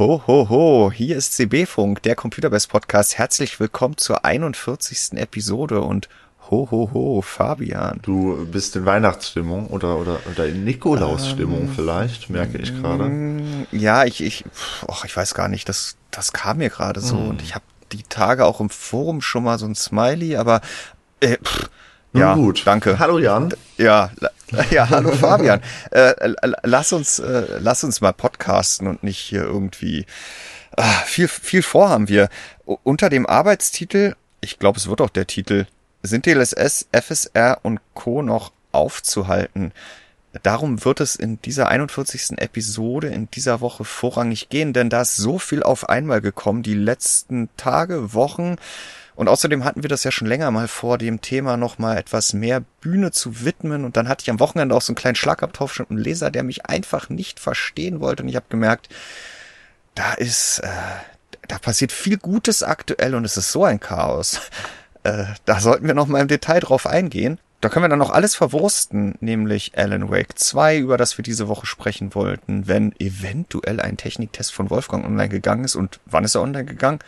Ho, ho, ho, hier ist CB-Funk, der Computerbest Podcast. Herzlich willkommen zur 41. Episode und ho, ho, ho, Fabian. Du bist in Weihnachtsstimmung oder, oder, oder in Nikolausstimmung ähm, vielleicht, merke ich gerade. Mm, ja, ich, ich, och, ich weiß gar nicht, das, das kam mir gerade so mm. und ich habe die Tage auch im Forum schon mal so ein Smiley, aber äh, pff, ja, gut. Danke. Hallo Jan. Ja, ja, hallo Fabian. äh, lass uns, äh, lass uns mal podcasten und nicht hier irgendwie. Äh, viel, viel vorhaben wir. Unter dem Arbeitstitel, ich glaube, es wird auch der Titel, sind DLSS, FSR und Co. noch aufzuhalten. Darum wird es in dieser 41. Episode in dieser Woche vorrangig gehen, denn da ist so viel auf einmal gekommen, die letzten Tage, Wochen. Und außerdem hatten wir das ja schon länger mal vor, dem Thema nochmal etwas mehr Bühne zu widmen. Und dann hatte ich am Wochenende auch so einen kleinen Schlagabtausch mit einem Leser, der mich einfach nicht verstehen wollte. Und ich habe gemerkt, da ist, äh, da passiert viel Gutes aktuell und es ist so ein Chaos. Äh, da sollten wir nochmal im Detail drauf eingehen. Da können wir dann noch alles verwursten, nämlich Alan Wake 2, über das wir diese Woche sprechen wollten, wenn eventuell ein Techniktest von Wolfgang online gegangen ist. Und wann ist er online gegangen?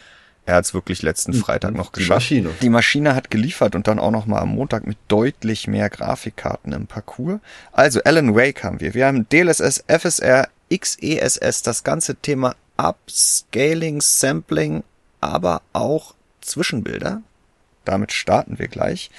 Er hat es wirklich letzten hm, Freitag noch geschafft. Die Maschine. Die Maschine hat geliefert und dann auch noch mal am Montag mit deutlich mehr Grafikkarten im Parcours. Also Alan Wake haben wir. Wir haben DLSS, FSR, XESS, das ganze Thema Upscaling, Sampling, aber auch Zwischenbilder. Damit starten wir gleich.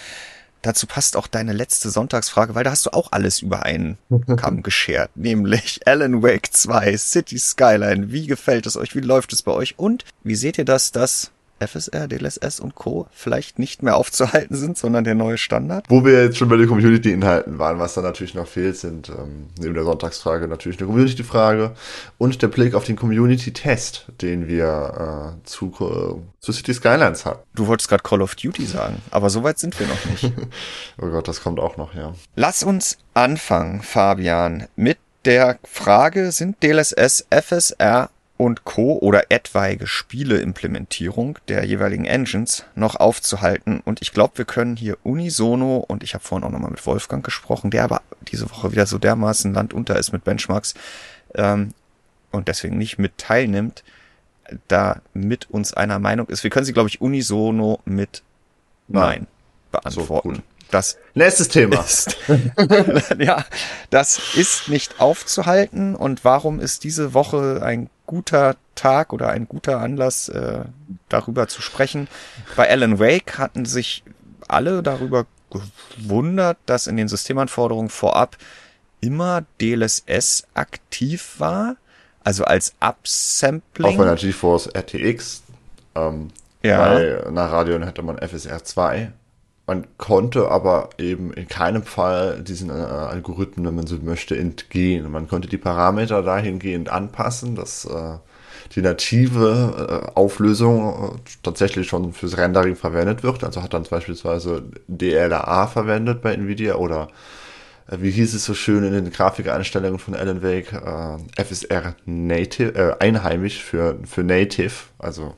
Dazu passt auch deine letzte Sonntagsfrage, weil da hast du auch alles über einen Kamm geschert, nämlich Alan Wake 2, City Skyline. Wie gefällt es euch? Wie läuft es bei euch? Und wie seht ihr das, dass FSR, DLSS und Co. vielleicht nicht mehr aufzuhalten sind, sondern der neue Standard. Wo wir jetzt schon bei den Community-Inhalten waren, was da natürlich noch fehlt, sind ähm, neben der Sonntagsfrage natürlich eine Community-Frage und der Blick auf den Community-Test, den wir äh, zu, äh, zu City Skylines hatten. Du wolltest gerade Call of Duty sagen, aber so weit sind wir noch nicht. oh Gott, das kommt auch noch, ja. Lass uns anfangen, Fabian, mit der Frage, sind DLSS, FSR und Co. oder etwaige Spiele-Implementierung der jeweiligen Engines noch aufzuhalten. Und ich glaube, wir können hier unisono, und ich habe vorhin auch nochmal mit Wolfgang gesprochen, der aber diese Woche wieder so dermaßen landunter ist mit Benchmarks ähm, und deswegen nicht mit teilnimmt, da mit uns einer Meinung ist. Wir können sie, glaube ich, unisono mit Nein, Nein beantworten. So, das Nächstes Thema. Ist, ja, das ist nicht aufzuhalten. Und warum ist diese Woche ein guter Tag oder ein guter Anlass, äh, darüber zu sprechen? Bei Alan Wake hatten sich alle darüber gewundert, dass in den Systemanforderungen vorab immer DLSS aktiv war, also als Upsampling. Auch bei der GeForce RTX. Ähm, ja. Bei nach Radeon hätte man FSR 2 man konnte aber eben in keinem Fall diesen äh, Algorithmen, wenn man so möchte, entgehen. Man konnte die Parameter dahingehend anpassen, dass äh, die native äh, Auflösung äh, tatsächlich schon fürs Rendering verwendet wird. Also hat dann beispielsweise DLA verwendet bei Nvidia oder äh, wie hieß es so schön in den Grafikeinstellungen von Alan Wake, äh, FSR Native, äh, einheimisch für, für Native, also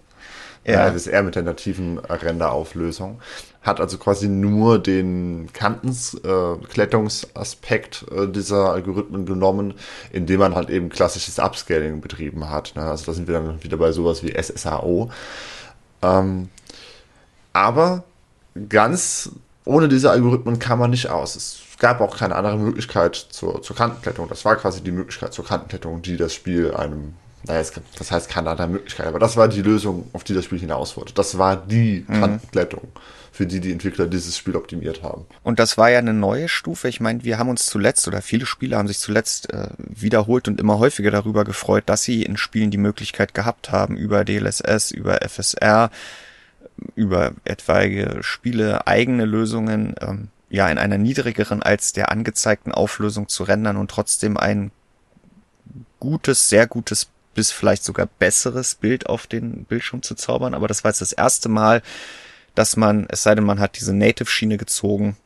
ja. FSR mit der nativen Renderauflösung hat also quasi nur den Kantenklettungsaspekt äh, dieser Algorithmen genommen, indem man halt eben klassisches Upscaling betrieben hat. Ne? Also da sind wir dann wieder bei sowas wie SSAO. Ähm, aber ganz ohne diese Algorithmen kam man nicht aus. Es gab auch keine andere Möglichkeit zur, zur Kantenkletterung. Das war quasi die Möglichkeit zur Kantenkletterung, die das Spiel einem naja, es, das heißt keine andere Möglichkeit, aber das war die Lösung, auf die das Spiel hinaus wollte. Das war die mhm. Für die die Entwickler dieses Spiel optimiert haben. Und das war ja eine neue Stufe. Ich meine, wir haben uns zuletzt oder viele Spieler haben sich zuletzt äh, wiederholt und immer häufiger darüber gefreut, dass sie in Spielen die Möglichkeit gehabt haben, über DLSS, über FSR, über etwaige Spiele eigene Lösungen ähm, ja in einer niedrigeren als der angezeigten Auflösung zu rendern und trotzdem ein gutes, sehr gutes bis vielleicht sogar besseres Bild auf den Bildschirm zu zaubern. Aber das war jetzt das erste Mal, dass man, es sei denn, man hat diese Native-Schiene gezogen,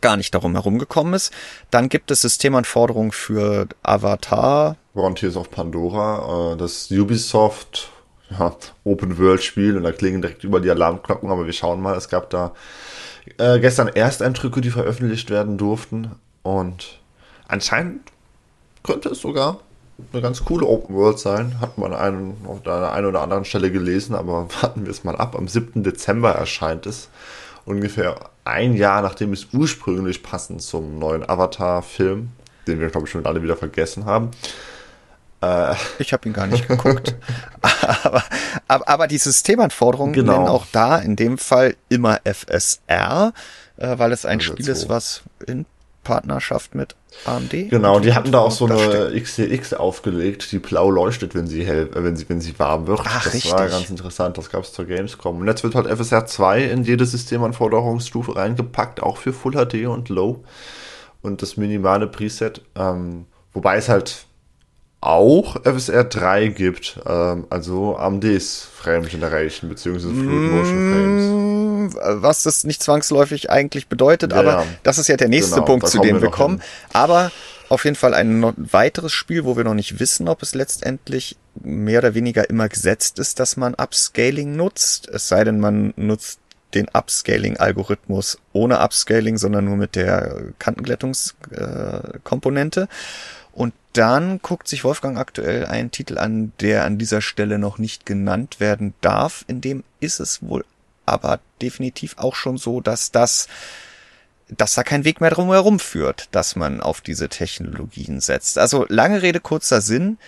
gar nicht darum herumgekommen ist. Dann gibt es Systemanforderungen für Avatar. Frontiers of Pandora, äh, das Ubisoft ja, Open-World-Spiel und da klingen direkt über die Alarmglocken, aber wir schauen mal, es gab da äh, gestern Ersteindrücke, die veröffentlicht werden durften und anscheinend könnte es sogar eine ganz coole Open World sein. Hat man einen, auf der einen oder anderen Stelle gelesen, aber warten wir es mal ab. Am 7. Dezember erscheint es. Ungefähr ein Jahr, nachdem es ursprünglich passend zum neuen Avatar-Film, den wir, glaube ich, schon alle wieder vergessen haben. Äh, ich habe ihn gar nicht geguckt. aber, aber, aber, die Systemanforderungen genau. nennen auch da in dem Fall immer FSR, äh, weil es ein also Spiel ist, was in Partnerschaft mit AMD. Genau, die hatten da auch so eine XTX aufgelegt, die blau leuchtet, wenn sie hell, äh, wenn sie, wenn sie warm wird. Ach, das richtig. war ganz interessant, das gab es zur Gamescom. Und jetzt wird halt FSR 2 in jede Systemanforderungsstufe reingepackt, auch für Full HD und Low. Und das minimale Preset, ähm, wobei es halt auch FSR 3 gibt, ähm, also AMDs Frame Generation beziehungsweise Fluid Motion Frames. Mm, was das nicht zwangsläufig eigentlich bedeutet, ja, aber ja. das ist ja der nächste genau, Punkt, zu dem wir, kommen. Hin. Aber auf jeden Fall ein weiteres Spiel, wo wir noch nicht wissen, ob es letztendlich mehr oder weniger immer gesetzt ist, dass man Upscaling nutzt. Es sei denn, man nutzt den Upscaling-Algorithmus ohne Upscaling, sondern nur mit der Kantenglättungskomponente. Äh, und dann guckt sich Wolfgang aktuell einen Titel an, der an dieser Stelle noch nicht genannt werden darf. In dem ist es wohl aber definitiv auch schon so, dass das dass da kein Weg mehr drum herum führt, dass man auf diese Technologien setzt. Also lange Rede, kurzer Sinn.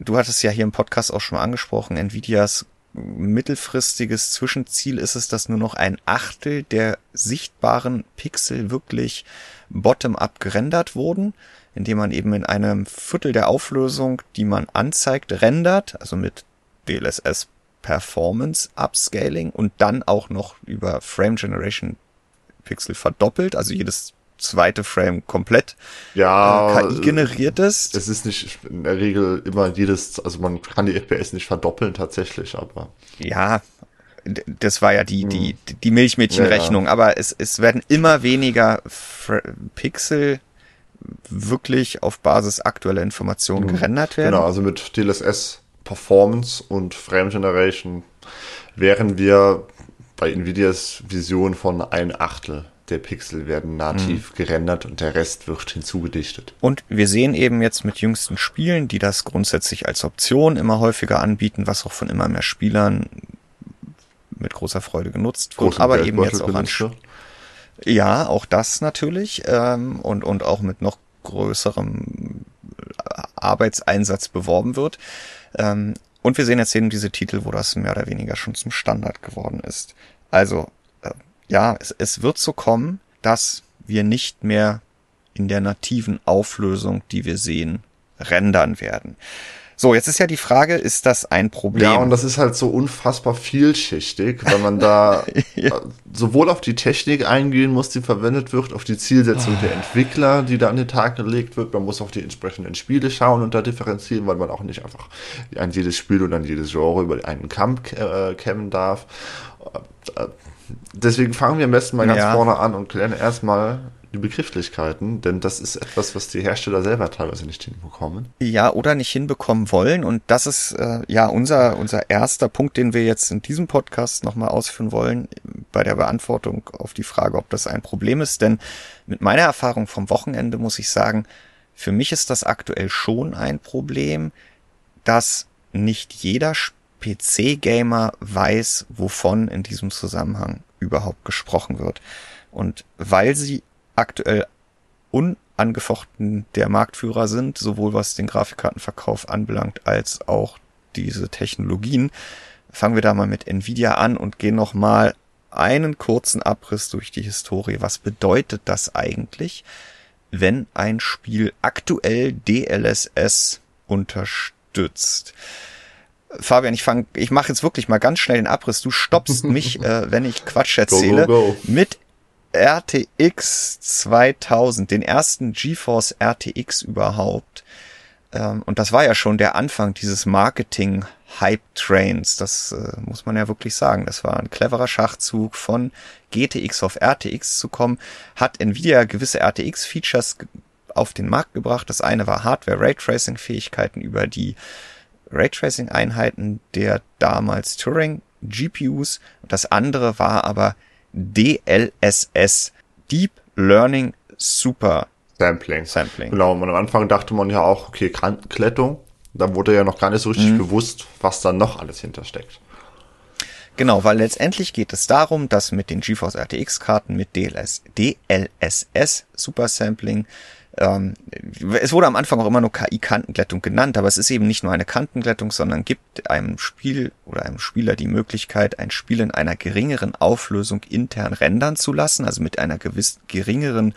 Du hattest ja hier im Podcast auch schon mal angesprochen, Nvidias mittelfristiges Zwischenziel ist es, dass nur noch ein Achtel der sichtbaren Pixel wirklich bottom-up gerendert wurden indem man eben in einem Viertel der Auflösung, die man anzeigt, rendert, also mit DLSS Performance Upscaling und dann auch noch über Frame Generation Pixel verdoppelt, also jedes zweite Frame komplett ja, äh, KI generiert ist. Es ist nicht in der Regel immer jedes, also man kann die FPS nicht verdoppeln tatsächlich, aber. Ja, das war ja die, die, hm. die Milchmädchenrechnung, ja, ja. aber es, es werden immer weniger Pixel wirklich auf Basis aktueller Informationen mhm. gerendert werden. Genau, also mit DLSS Performance und Frame Generation wären wir bei Nvidias Vision von ein Achtel der Pixel werden nativ mhm. gerendert und der Rest wird hinzugedichtet. Und wir sehen eben jetzt mit jüngsten Spielen, die das grundsätzlich als Option immer häufiger anbieten, was auch von immer mehr Spielern mit großer Freude genutzt wird, aber eben jetzt auch an, ja, auch das natürlich ähm, und, und auch mit noch größerem Arbeitseinsatz beworben wird. Ähm, und wir sehen jetzt eben diese Titel, wo das mehr oder weniger schon zum Standard geworden ist. Also, äh, ja, es, es wird so kommen, dass wir nicht mehr in der nativen Auflösung, die wir sehen, rendern werden. So, jetzt ist ja die Frage, ist das ein Problem? Ja, und das ist halt so unfassbar vielschichtig, weil man da ja. sowohl auf die Technik eingehen muss, die verwendet wird, auf die Zielsetzung der Entwickler, die da an den Tag gelegt wird. Man muss auf die entsprechenden Spiele schauen und da differenzieren, weil man auch nicht einfach an jedes Spiel und an jedes Genre über einen Kamm äh, kämmen darf. Äh, deswegen fangen wir am besten mal ganz ja. vorne an und klären erstmal die Begrifflichkeiten, denn das ist etwas, was die Hersteller selber teilweise nicht hinbekommen. Ja, oder nicht hinbekommen wollen. Und das ist äh, ja unser, unser erster Punkt, den wir jetzt in diesem Podcast nochmal ausführen wollen, bei der Beantwortung auf die Frage, ob das ein Problem ist. Denn mit meiner Erfahrung vom Wochenende muss ich sagen, für mich ist das aktuell schon ein Problem, dass nicht jeder PC-Gamer weiß, wovon in diesem Zusammenhang überhaupt gesprochen wird. Und weil sie aktuell unangefochten der Marktführer sind, sowohl was den Grafikkartenverkauf anbelangt, als auch diese Technologien. Fangen wir da mal mit Nvidia an und gehen nochmal einen kurzen Abriss durch die Historie. Was bedeutet das eigentlich, wenn ein Spiel aktuell DLSS unterstützt? Fabian, ich fange, ich mache jetzt wirklich mal ganz schnell den Abriss. Du stoppst mich, äh, wenn ich Quatsch erzähle. Go, go, go. Mit RTX 2000, den ersten GeForce RTX überhaupt. Ähm, und das war ja schon der Anfang dieses Marketing-Hype-Trains. Das äh, muss man ja wirklich sagen. Das war ein cleverer Schachzug von GTX auf RTX zu kommen. Hat Nvidia gewisse RTX-Features auf den Markt gebracht. Das eine war Hardware-Raytracing-Fähigkeiten über die Raytracing-Einheiten der damals Turing GPUs. Das andere war aber DLSS, Deep Learning Super Sampling. Sampling. Genau, und am Anfang dachte man ja auch, okay, Kantenklettung. Da wurde ja noch gar nicht so richtig mhm. bewusst, was da noch alles hintersteckt. Genau, weil letztendlich geht es darum, dass mit den GeForce RTX Karten mit DLS, DLSS Super Sampling ähm, es wurde am Anfang auch immer nur KI-Kantenglättung genannt, aber es ist eben nicht nur eine Kantenglättung, sondern gibt einem Spiel oder einem Spieler die Möglichkeit, ein Spiel in einer geringeren Auflösung intern rendern zu lassen, also mit einer gewiss geringeren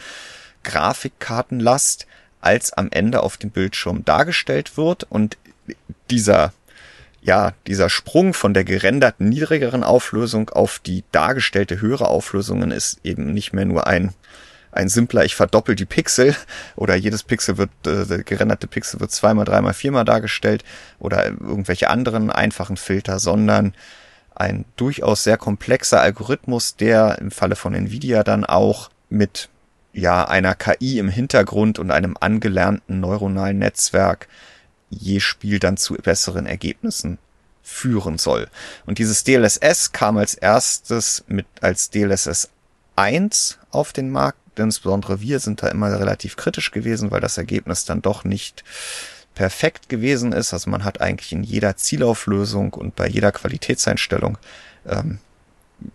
Grafikkartenlast, als am Ende auf dem Bildschirm dargestellt wird. Und dieser ja, dieser Sprung von der gerenderten niedrigeren Auflösung auf die dargestellte höhere Auflösungen ist eben nicht mehr nur ein ein simpler, ich verdoppel die Pixel oder jedes Pixel wird, äh, der gerenderte Pixel wird zweimal, dreimal, viermal dargestellt oder irgendwelche anderen einfachen Filter, sondern ein durchaus sehr komplexer Algorithmus, der im Falle von Nvidia dann auch mit ja einer KI im Hintergrund und einem angelernten neuronalen Netzwerk je Spiel dann zu besseren Ergebnissen führen soll. Und dieses DLSS kam als erstes mit als DLSS 1 auf den Markt insbesondere wir sind da immer relativ kritisch gewesen, weil das Ergebnis dann doch nicht perfekt gewesen ist. Also man hat eigentlich in jeder Zielauflösung und bei jeder Qualitätseinstellung ähm,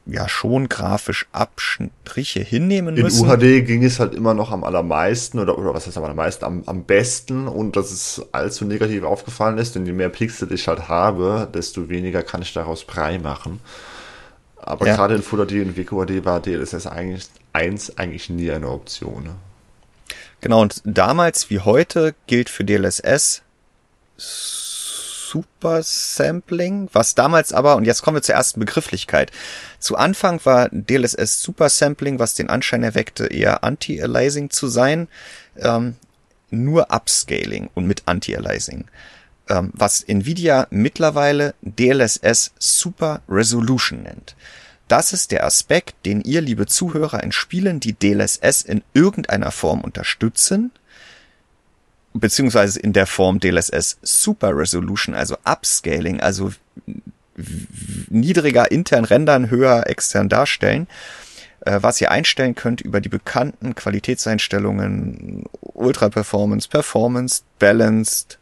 ja schon grafisch Abstriche hinnehmen müssen. In UHD ging es halt immer noch am allermeisten oder, oder was heißt am allermeisten, am, am besten und dass es allzu negativ aufgefallen ist, denn je mehr Pixel ich halt habe, desto weniger kann ich daraus Brei machen. Aber ja. gerade in Full HD und WQHD war DLSS eigentlich 1 eigentlich nie eine Option. Ne? Genau, und damals wie heute gilt für DLSS Super Sampling, was damals aber, und jetzt kommen wir zur ersten Begrifflichkeit. Zu Anfang war DLSS Super Sampling, was den Anschein erweckte, eher Anti-Aliasing zu sein, ähm, nur Upscaling und mit Anti-Aliasing. Ähm, was Nvidia mittlerweile DLSS Super Resolution nennt. Das ist der Aspekt, den ihr, liebe Zuhörer, in Spielen, die DLSS in irgendeiner Form unterstützen, beziehungsweise in der Form DLSS Super Resolution, also Upscaling, also niedriger intern rendern, höher extern darstellen, äh, was ihr einstellen könnt über die bekannten Qualitätseinstellungen Ultra Performance, Performance, Balanced,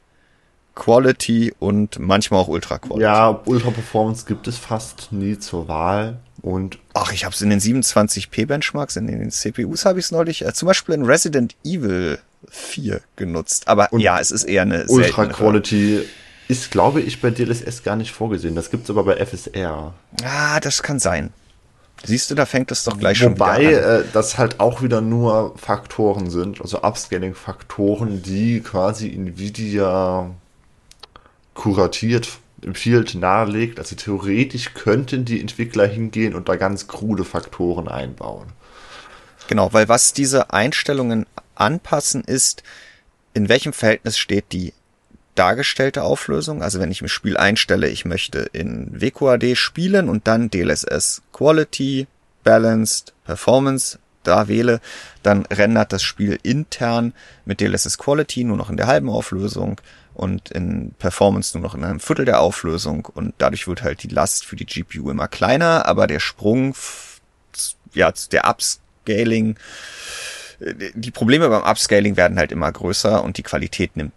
Quality und manchmal auch Ultra Quality. Ja, Ultra Performance gibt es fast nie zur Wahl. Und ach, ich habe es in den 27p Benchmarks, in den CPUs habe ich es neulich, äh, zum Beispiel in Resident Evil 4 genutzt. Aber ja, es ist eher eine Ultra Quality ist, glaube ich, bei DLSS gar nicht vorgesehen. Das gibt's aber bei FSR. Ah, das kann sein. Siehst du, da fängt es doch gleich Wobei, schon wieder an. Wobei äh, das halt auch wieder nur Faktoren sind, also Upscaling-Faktoren, die quasi Nvidia kuratiert Field nahelegt. Also theoretisch könnten die Entwickler hingehen und da ganz krude Faktoren einbauen. Genau, weil was diese Einstellungen anpassen ist, in welchem Verhältnis steht die dargestellte Auflösung. Also wenn ich im Spiel einstelle, ich möchte in WQAD spielen und dann DLSS Quality, Balanced, Performance da wähle, dann rendert das Spiel intern mit DLSS Quality nur noch in der halben Auflösung und in Performance nur noch in einem Viertel der Auflösung und dadurch wird halt die Last für die GPU immer kleiner, aber der Sprung, ja, der Upscaling, äh, die Probleme beim Upscaling werden halt immer größer und die Qualität nimmt,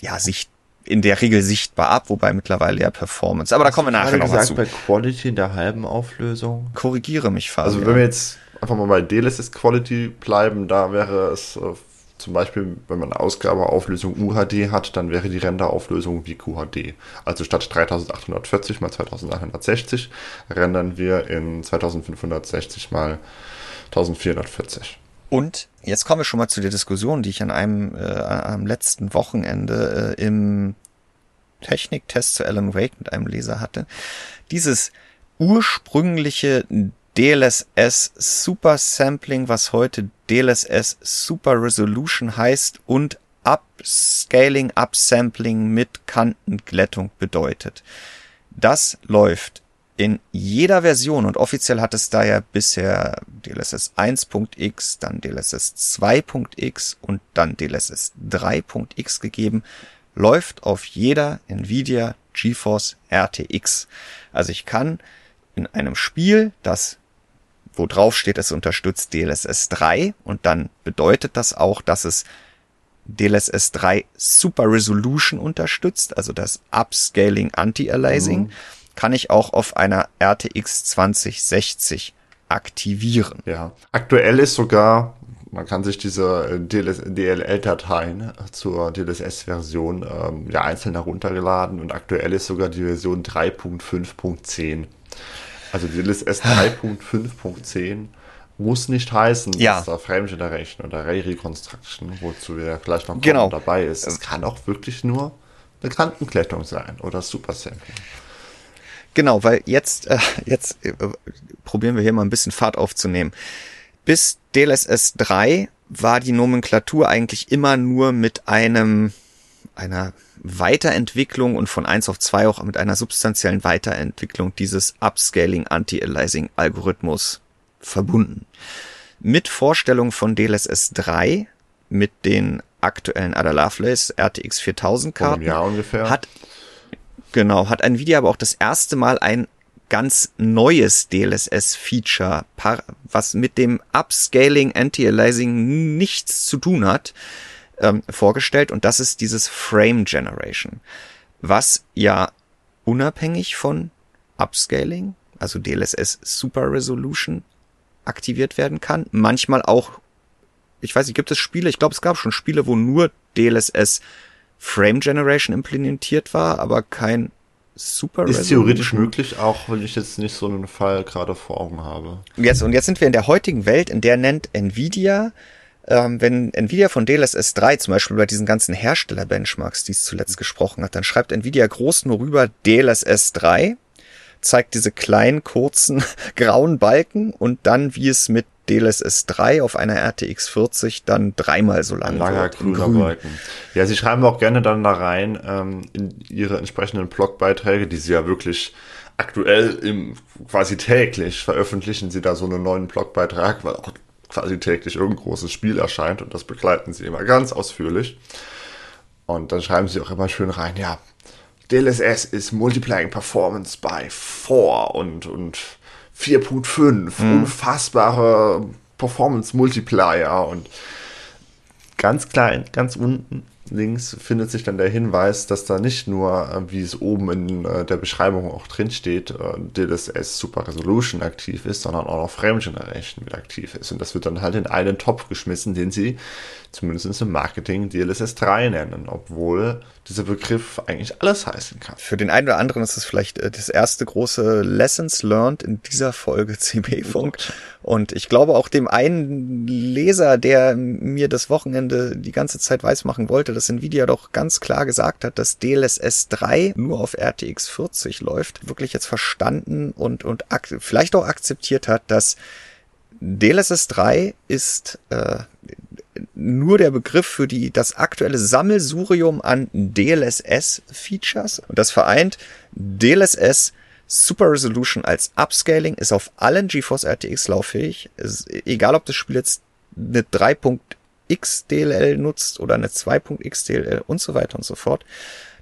ja, sich in der Regel sichtbar ab, wobei mittlerweile ja Performance. Aber da kommen wir nachher noch gesagt, zu. bei Quality in der halben Auflösung. Korrigiere mich, Fabian. Also wenn wir jetzt einfach mal bei DLSS Quality bleiben, da wäre es äh, zum Beispiel, wenn man eine Ausgabeauflösung UHD hat, dann wäre die Renderauflösung wie QHD. Also statt 3840 mal 2160 rendern wir in 2560 mal 1440. Und jetzt kommen wir schon mal zu der Diskussion, die ich an einem äh, am letzten Wochenende äh, im Techniktest zu Alan Wake mit einem Leser hatte. Dieses ursprüngliche DLSS Super Sampling, was heute DLSS Super Resolution heißt und Upscaling, Upsampling mit Kantenglättung bedeutet. Das läuft in jeder Version und offiziell hat es da ja bisher DLSS 1.x, dann DLSS 2.x und dann DLSS 3.x gegeben, läuft auf jeder Nvidia GeForce RTX. Also ich kann in einem Spiel, das wo drauf steht, es unterstützt DLSS 3 und dann bedeutet das auch, dass es DLSS 3 Super Resolution unterstützt, also das Upscaling Anti-Aliasing, mhm. kann ich auch auf einer RTX 2060 aktivieren. Ja, aktuell ist sogar, man kann sich diese DLL-Dateien zur DLSS-Version ähm, ja einzeln heruntergeladen und aktuell ist sogar die Version 3.5.10. Also DLSS 3.5.10 muss nicht heißen, ja. dass da Frame Generation oder Ray Reconstruction, wozu wir vielleicht noch genau. dabei ist. Es kann auch wirklich nur eine Kantenklettung sein oder Super Sampling. Genau, weil jetzt, äh, jetzt äh, probieren wir hier mal ein bisschen Fahrt aufzunehmen. Bis DLSS 3 war die Nomenklatur eigentlich immer nur mit einem, einer Weiterentwicklung und von 1 auf 2 auch mit einer substanziellen Weiterentwicklung dieses Upscaling Anti-Aliasing Algorithmus verbunden. Mit Vorstellung von DLSS 3 mit den aktuellen Ada Lovelace RTX 4000 Karten Jahr ungefähr. hat genau hat Nvidia aber auch das erste Mal ein ganz neues DLSS-Feature, was mit dem Upscaling Anti-Aliasing nichts zu tun hat, ähm, vorgestellt und das ist dieses Frame Generation, was ja unabhängig von Upscaling, also DLSS Super Resolution, aktiviert werden kann. Manchmal auch, ich weiß nicht, gibt es Spiele, ich glaube, es gab schon Spiele, wo nur DLSS Frame Generation implementiert war, aber kein Super Ist Resolution. theoretisch möglich, auch wenn ich jetzt nicht so einen Fall gerade vor Augen habe. Jetzt, und jetzt sind wir in der heutigen Welt, in der nennt Nvidia, ähm, wenn Nvidia von DLSS 3 zum Beispiel bei diesen ganzen Hersteller-Benchmarks, die es zuletzt gesprochen hat, dann schreibt Nvidia groß nur rüber DLSS 3 zeigt diese kleinen, kurzen, grauen Balken und dann, wie es mit DLSS 3 auf einer RTX 40 dann dreimal so lang Langer wird. grüner grün. Balken. Ja, sie schreiben auch gerne dann da rein ähm, in ihre entsprechenden Blogbeiträge, die sie ja wirklich aktuell im quasi täglich veröffentlichen sie da so einen neuen Blogbeitrag, weil auch quasi täglich irgendein großes Spiel erscheint und das begleiten sie immer ganz ausführlich. Und dann schreiben sie auch immer schön rein, ja, DLSS ist Multiplying Performance by 4 und, und 4.5. Mhm. Unfassbare Performance Multiplier und ganz klein, ganz unten links findet sich dann der Hinweis, dass da nicht nur, äh, wie es oben in äh, der Beschreibung auch drin steht, äh, DLSS Super Resolution aktiv ist, sondern auch noch Frame Generation mit aktiv ist. Und das wird dann halt in einen Topf geschmissen, den sie zumindest im Marketing DLSS 3 nennen, obwohl dieser Begriff eigentlich alles heißen kann. Für den einen oder anderen ist es vielleicht äh, das erste große Lessons learned in dieser Folge CB-Funk. Und ich glaube auch dem einen Leser, der mir das Wochenende die ganze Zeit weismachen wollte, dass Nvidia doch ganz klar gesagt hat, dass DLSS 3 nur auf RTX 40 läuft, wirklich jetzt verstanden und, und vielleicht auch akzeptiert hat, dass DLSS 3 ist äh, nur der Begriff für die, das aktuelle Sammelsurium an DLSS-Features. Und das vereint DLSS Super Resolution als Upscaling, ist auf allen GeForce RTX lauffähig. Ist, egal ob das Spiel jetzt eine 3.x DLL nutzt oder eine 2.x DLL und so weiter und so fort.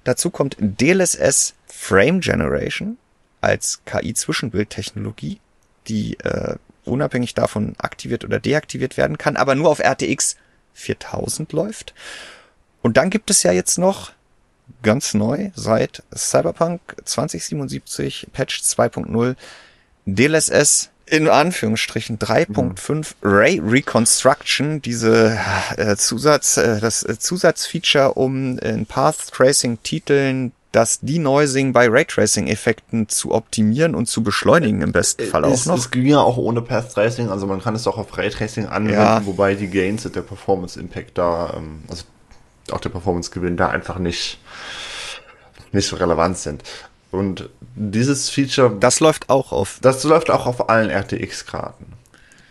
Dazu kommt DLSS Frame Generation als KI-Zwischenbildtechnologie, die äh, unabhängig davon aktiviert oder deaktiviert werden kann, aber nur auf RTX 4000 läuft. Und dann gibt es ja jetzt noch ganz neu seit Cyberpunk 2077 Patch 2.0 DLSS in Anführungsstrichen 3.5 mhm. Ray Reconstruction, diese äh, Zusatz, äh, das äh, Zusatzfeature, um in Path Tracing Titeln das Denoising bei Raytracing-Effekten zu optimieren und zu beschleunigen im besten Fall auch es, noch. Es ging ja auch ohne Path Tracing, also man kann es auch auf Raytracing anwenden, ja. wobei die Gains und der Performance Impact da, ähm, also auch der Performance Gewinn da einfach nicht, nicht so relevant sind. Und dieses Feature. Das läuft auch auf. Das läuft auch auf allen RTX-Karten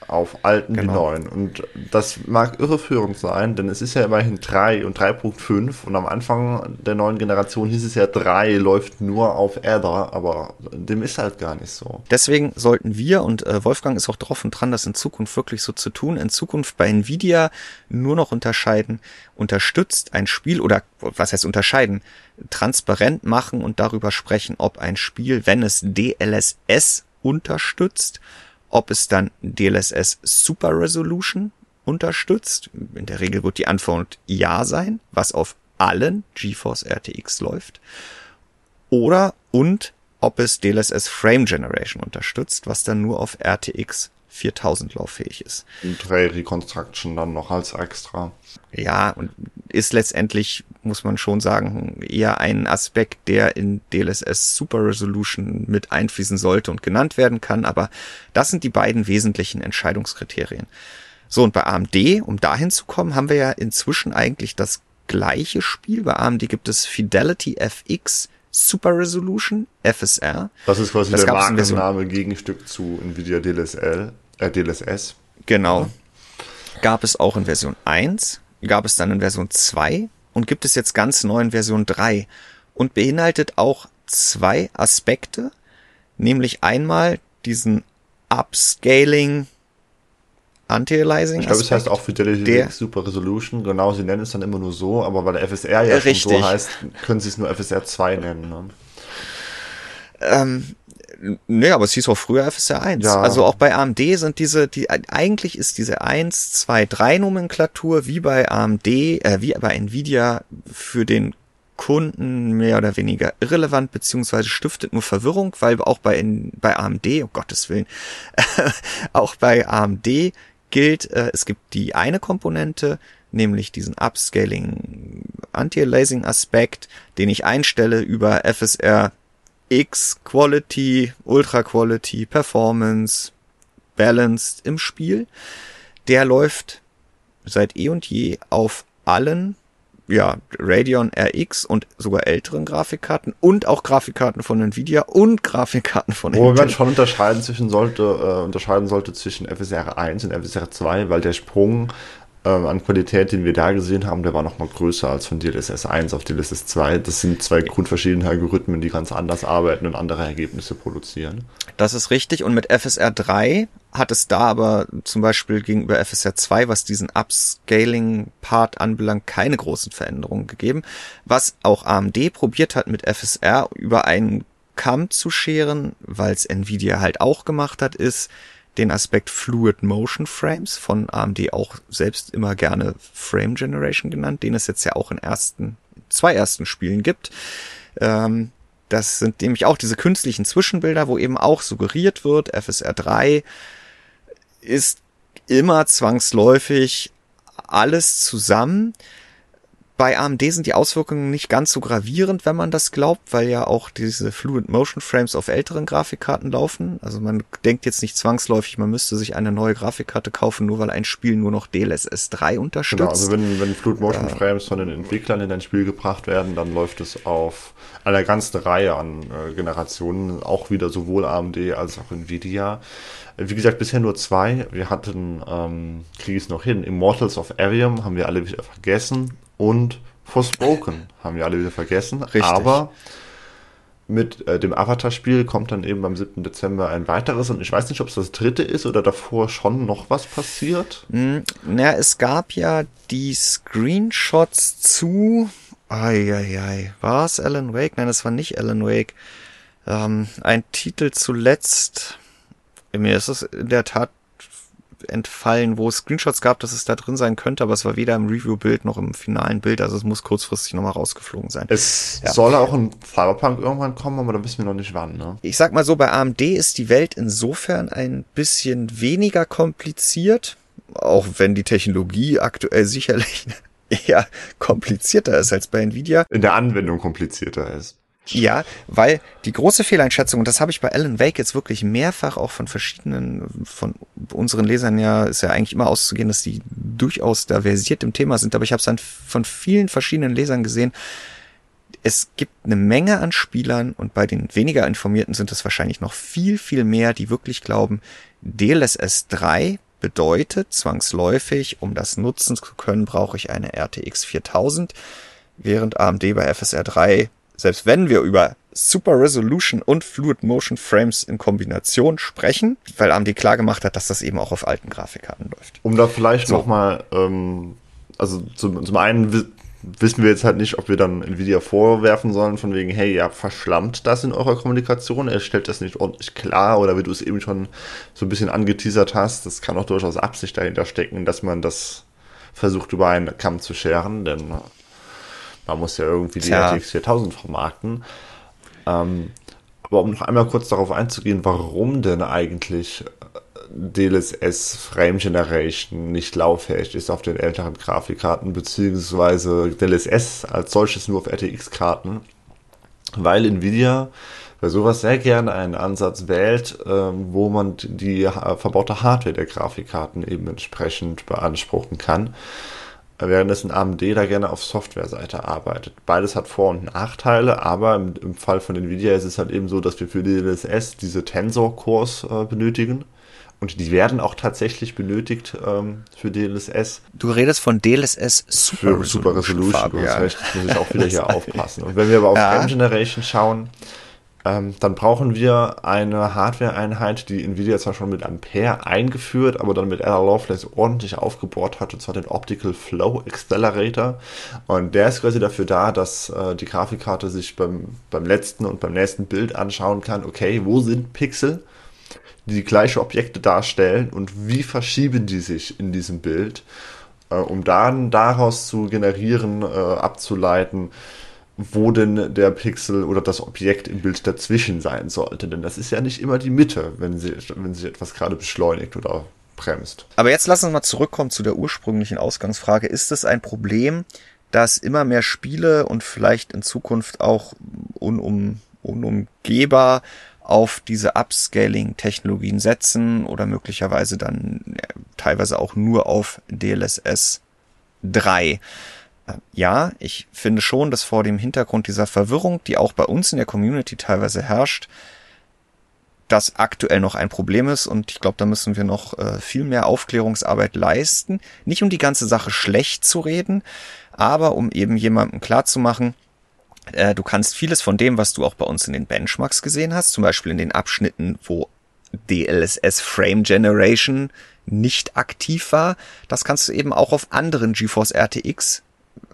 auf alten genau. wie neuen. Und das mag irreführend sein, denn es ist ja immerhin 3 und 3.5 und am Anfang der neuen Generation hieß es ja 3 läuft nur auf Adder, aber dem ist halt gar nicht so. Deswegen sollten wir, und äh, Wolfgang ist auch drauf und dran, das in Zukunft wirklich so zu tun, in Zukunft bei Nvidia nur noch unterscheiden, unterstützt ein Spiel oder was heißt unterscheiden, transparent machen und darüber sprechen, ob ein Spiel, wenn es DLSS unterstützt, ob es dann DLSS Super Resolution unterstützt. In der Regel wird die Antwort ja sein, was auf allen GeForce RTX läuft. Oder und ob es DLSS Frame Generation unterstützt, was dann nur auf RTX 4000 lauffähig ist. Und Ray Reconstruction dann noch als extra. Ja, und ist letztendlich, muss man schon sagen, eher ein Aspekt, der in DLSS Super Resolution mit einfließen sollte und genannt werden kann. Aber das sind die beiden wesentlichen Entscheidungskriterien. So, und bei AMD, um dahin zu kommen, haben wir ja inzwischen eigentlich das gleiche Spiel. Bei AMD gibt es Fidelity FX Super Resolution, FSR. Das ist quasi das der Markenname Gegenstück zu Nvidia DLSL, äh, DLSS. Genau. Gab es auch in Version 1, gab es dann in Version 2 und gibt es jetzt ganz neu in Version 3 und beinhaltet auch zwei Aspekte, nämlich einmal diesen Upscaling Anti-Aliasing. Ich glaube, es heißt auch Fidelity der, Super Resolution. Genau, sie nennen es dann immer nur so, aber weil der FSR ja richtig. schon so heißt, können sie es nur FSR 2 nennen. Ne? Ähm, Nee, aber es hieß auch früher FSR 1. Ja. Also auch bei AMD sind diese, die, eigentlich ist diese 1, 2, 3 Nomenklatur wie bei AMD, äh, wie bei Nvidia für den Kunden mehr oder weniger irrelevant, beziehungsweise stiftet nur Verwirrung, weil auch bei, bei AMD, um Gottes Willen, auch bei AMD gilt, äh, es gibt die eine Komponente, nämlich diesen Upscaling Anti-Aliasing Aspekt, den ich einstelle über FSR X Quality, Ultra Quality, Performance, Balanced im Spiel. Der läuft seit eh und je auf allen ja, Radeon RX und sogar älteren Grafikkarten und auch Grafikkarten von Nvidia und Grafikkarten von Wo Intel. man schon unterscheiden zwischen sollte, äh, unterscheiden sollte zwischen FSR 1 und FSR 2, weil der Sprung ähm, an Qualität, den wir da gesehen haben, der war noch mal größer als von DLSS 1 auf DLSS 2. Das sind zwei grundverschiedene Algorithmen, die ganz anders arbeiten und andere Ergebnisse produzieren. Das ist richtig. Und mit FSR 3 hat es da aber zum Beispiel gegenüber FSR 2, was diesen Upscaling-Part anbelangt, keine großen Veränderungen gegeben. Was auch AMD probiert hat mit FSR über einen Kamm zu scheren, weil es Nvidia halt auch gemacht hat, ist, den Aspekt Fluid Motion Frames von AMD auch selbst immer gerne Frame Generation genannt, den es jetzt ja auch in ersten, zwei ersten Spielen gibt. Ähm, das sind nämlich auch diese künstlichen Zwischenbilder, wo eben auch suggeriert wird, FSR 3 ist immer zwangsläufig alles zusammen. Bei AMD sind die Auswirkungen nicht ganz so gravierend, wenn man das glaubt, weil ja auch diese Fluid Motion Frames auf älteren Grafikkarten laufen. Also man denkt jetzt nicht zwangsläufig, man müsste sich eine neue Grafikkarte kaufen, nur weil ein Spiel nur noch DLSS 3 unterstützt. Genau, also wenn, wenn Fluid Motion äh, Frames von den Entwicklern in ein Spiel gebracht werden, dann läuft es auf einer ganzen Reihe an äh, Generationen, auch wieder sowohl AMD als auch Nvidia. Wie gesagt, bisher nur zwei. Wir hatten, ähm, kriege ich es noch hin, Immortals of Arium haben wir alle wieder vergessen und Forspoken haben wir alle wieder vergessen. Richtig. Aber mit äh, dem Avatar-Spiel kommt dann eben am 7. Dezember ein weiteres und ich weiß nicht, ob es das dritte ist oder davor schon noch was passiert. Mm, na, es gab ja die Screenshots zu. Eieiei, war es Alan Wake? Nein, es war nicht Alan Wake. Ähm, ein Titel zuletzt. Mir ist es in der Tat entfallen, wo es Screenshots gab, dass es da drin sein könnte, aber es war weder im Review-Bild noch im finalen Bild, also es muss kurzfristig nochmal rausgeflogen sein. Es ja. soll auch ein Cyberpunk irgendwann kommen, aber da wissen wir noch nicht wann, ne? Ich sag mal so, bei AMD ist die Welt insofern ein bisschen weniger kompliziert, auch wenn die Technologie aktuell sicherlich eher komplizierter ist als bei Nvidia. In der Anwendung komplizierter ist. Ja, weil die große Fehleinschätzung, und das habe ich bei Alan Wake jetzt wirklich mehrfach auch von verschiedenen, von unseren Lesern ja, ist ja eigentlich immer auszugehen, dass die durchaus da versiert im Thema sind, aber ich habe es dann von vielen verschiedenen Lesern gesehen. Es gibt eine Menge an Spielern und bei den weniger Informierten sind es wahrscheinlich noch viel, viel mehr, die wirklich glauben, DLSS 3 bedeutet zwangsläufig, um das nutzen zu können, brauche ich eine RTX 4000, während AMD bei FSR 3 selbst wenn wir über Super Resolution und Fluid Motion Frames in Kombination sprechen, weil AMD klar gemacht hat, dass das eben auch auf alten Grafikkarten läuft. Um da vielleicht so. nochmal, ähm, also zum, zum einen wissen wir jetzt halt nicht, ob wir dann Nvidia vorwerfen sollen, von wegen, hey, ihr verschlammt das in eurer Kommunikation, er stellt das nicht ordentlich klar oder wie du es eben schon so ein bisschen angeteasert hast, das kann auch durchaus Absicht dahinter stecken, dass man das versucht über einen Kamm zu scheren, denn man muss ja irgendwie die Tja. RTX 4000 vermarkten. Ähm, aber um noch einmal kurz darauf einzugehen, warum denn eigentlich DLSS Frame Generation nicht lauffähig ist auf den älteren Grafikkarten, beziehungsweise DLSS als solches nur auf RTX-Karten, weil Nvidia bei sowas sehr gerne einen Ansatz wählt, ähm, wo man die äh, verbaute Hardware der Grafikkarten eben entsprechend beanspruchen kann, währenddessen AMD da gerne auf Softwareseite arbeitet. Beides hat Vor- und Nachteile, aber im, im, Fall von Nvidia ist es halt eben so, dass wir für DLSS diese Tensor-Cores äh, benötigen und die werden auch tatsächlich benötigt ähm, für DLSS. Du redest von DLSS Super für Resolution. Super Resolution, du hast recht, muss ich auch wieder hier aufpassen. Und wenn wir aber auf ja. Frame Generation schauen, ähm, dann brauchen wir eine Hardware-Einheit, die Nvidia zwar schon mit Ampere eingeführt, aber dann mit Ada Lovelace ordentlich aufgebohrt hat, und zwar den Optical Flow Accelerator. Und der ist quasi dafür da, dass äh, die Grafikkarte sich beim, beim letzten und beim nächsten Bild anschauen kann, okay, wo sind Pixel? die gleiche Objekte darstellen und wie verschieben die sich in diesem Bild, äh, um dann daraus zu generieren, äh, abzuleiten, wo denn der Pixel oder das Objekt im Bild dazwischen sein sollte. Denn das ist ja nicht immer die Mitte, wenn sie, wenn sie etwas gerade beschleunigt oder bremst. Aber jetzt lass uns mal zurückkommen zu der ursprünglichen Ausgangsfrage. Ist es ein Problem, dass immer mehr Spiele und vielleicht in Zukunft auch unum, unumgehbar auf diese Upscaling-Technologien setzen oder möglicherweise dann teilweise auch nur auf DLSS 3. Ja, ich finde schon, dass vor dem Hintergrund dieser Verwirrung, die auch bei uns in der Community teilweise herrscht, das aktuell noch ein Problem ist und ich glaube, da müssen wir noch äh, viel mehr Aufklärungsarbeit leisten. Nicht um die ganze Sache schlecht zu reden, aber um eben jemandem klarzumachen, äh, du kannst vieles von dem, was du auch bei uns in den Benchmarks gesehen hast, zum Beispiel in den Abschnitten, wo DLSS Frame Generation nicht aktiv war, das kannst du eben auch auf anderen GeForce RTX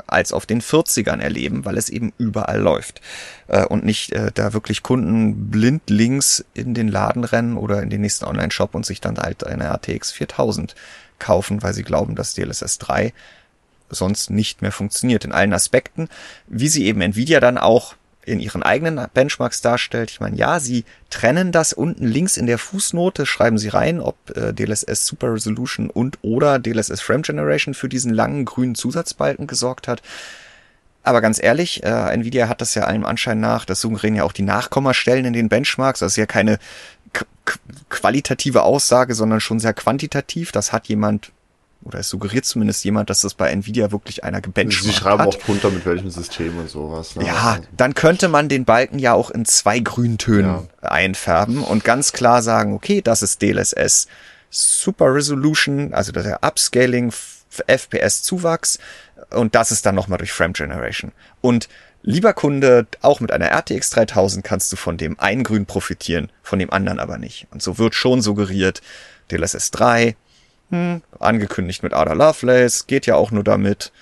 als auf den 40ern erleben, weil es eben überall läuft. Äh, und nicht äh, da wirklich Kunden blind links in den Laden rennen oder in den nächsten Online-Shop und sich dann halt eine RTX 4000 kaufen, weil sie glauben, dass DLSS 3 sonst nicht mehr funktioniert in allen Aspekten, wie sie eben Nvidia dann auch in ihren eigenen Benchmarks darstellt. Ich meine, ja, sie trennen das unten links in der Fußnote, schreiben sie rein, ob äh, DLSS Super Resolution und oder DLSS Frame Generation für diesen langen grünen Zusatzbalken gesorgt hat. Aber ganz ehrlich, äh, Nvidia hat das ja allem Anschein nach, das suggerieren ja auch die Nachkommastellen in den Benchmarks, das ist ja keine qualitative Aussage, sondern schon sehr quantitativ. Das hat jemand oder es suggeriert zumindest jemand, dass das bei Nvidia wirklich einer gebenchmarkt hat. Sie schreiben hat. auch drunter mit welchem System und sowas. Ne? Ja, dann könnte man den Balken ja auch in zwei Grüntönen ja. einfärben und ganz klar sagen, okay, das ist DLSS Super Resolution, also der Upscaling, FPS Zuwachs und das ist dann nochmal durch Frame Generation. Und lieber Kunde, auch mit einer RTX 3000 kannst du von dem einen Grün profitieren, von dem anderen aber nicht. Und so wird schon suggeriert, DLSS 3 hm, angekündigt mit Ada Lovelace, geht ja auch nur damit.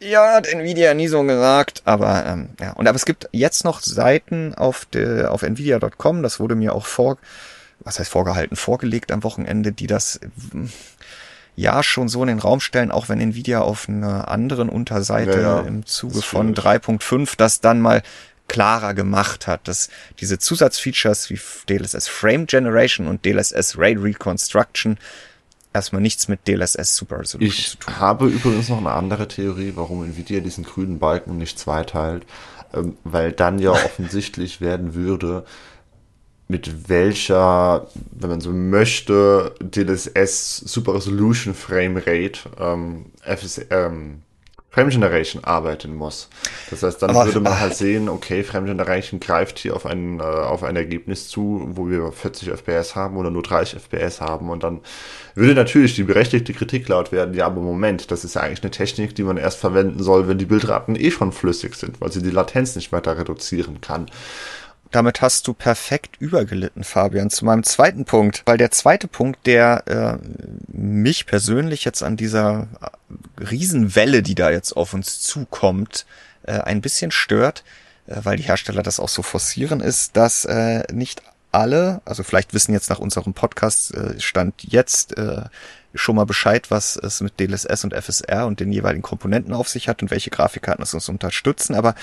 Ja, hat Nvidia nie so gesagt, aber ähm, ja. Und aber es gibt jetzt noch Seiten auf de, auf nvidia.com, das wurde mir auch vor, was heißt vorgehalten, vorgelegt am Wochenende, die das hm, ja schon so in den Raum stellen, auch wenn Nvidia auf einer anderen Unterseite ja, ja. im Zuge von 3.5 das dann mal klarer gemacht hat, dass diese Zusatzfeatures wie DLSS Frame Generation und DLSS Ray Reconstruction erstmal nichts mit DLSS Super Resolution ich zu tun. Ich habe übrigens noch eine andere Theorie, warum Nvidia diesen grünen Balken nicht zweiteilt, ähm, weil dann ja offensichtlich werden würde, mit welcher, wenn man so möchte, DLSS Super Resolution Frame Rate ähm, FS, ähm, Frame Generation arbeiten muss. Das heißt, dann Aber, würde man halt sehen, okay, Frame Generation greift hier auf ein, äh, auf ein Ergebnis zu, wo wir 40 FPS haben oder nur 30 FPS haben und dann würde natürlich die berechtigte Kritik laut werden, ja, aber Moment, das ist ja eigentlich eine Technik, die man erst verwenden soll, wenn die Bildraten eh schon flüssig sind, weil sie die Latenz nicht weiter reduzieren kann. Damit hast du perfekt übergelitten, Fabian, zu meinem zweiten Punkt. Weil der zweite Punkt, der äh, mich persönlich jetzt an dieser Riesenwelle, die da jetzt auf uns zukommt, äh, ein bisschen stört, äh, weil die Hersteller das auch so forcieren, ist, dass äh, nicht alle, also vielleicht wissen jetzt nach unserem Podcast äh, Stand jetzt äh, schon mal Bescheid, was es mit DLSS und FSR und den jeweiligen Komponenten auf sich hat und welche Grafikkarten es uns unterstützen, aber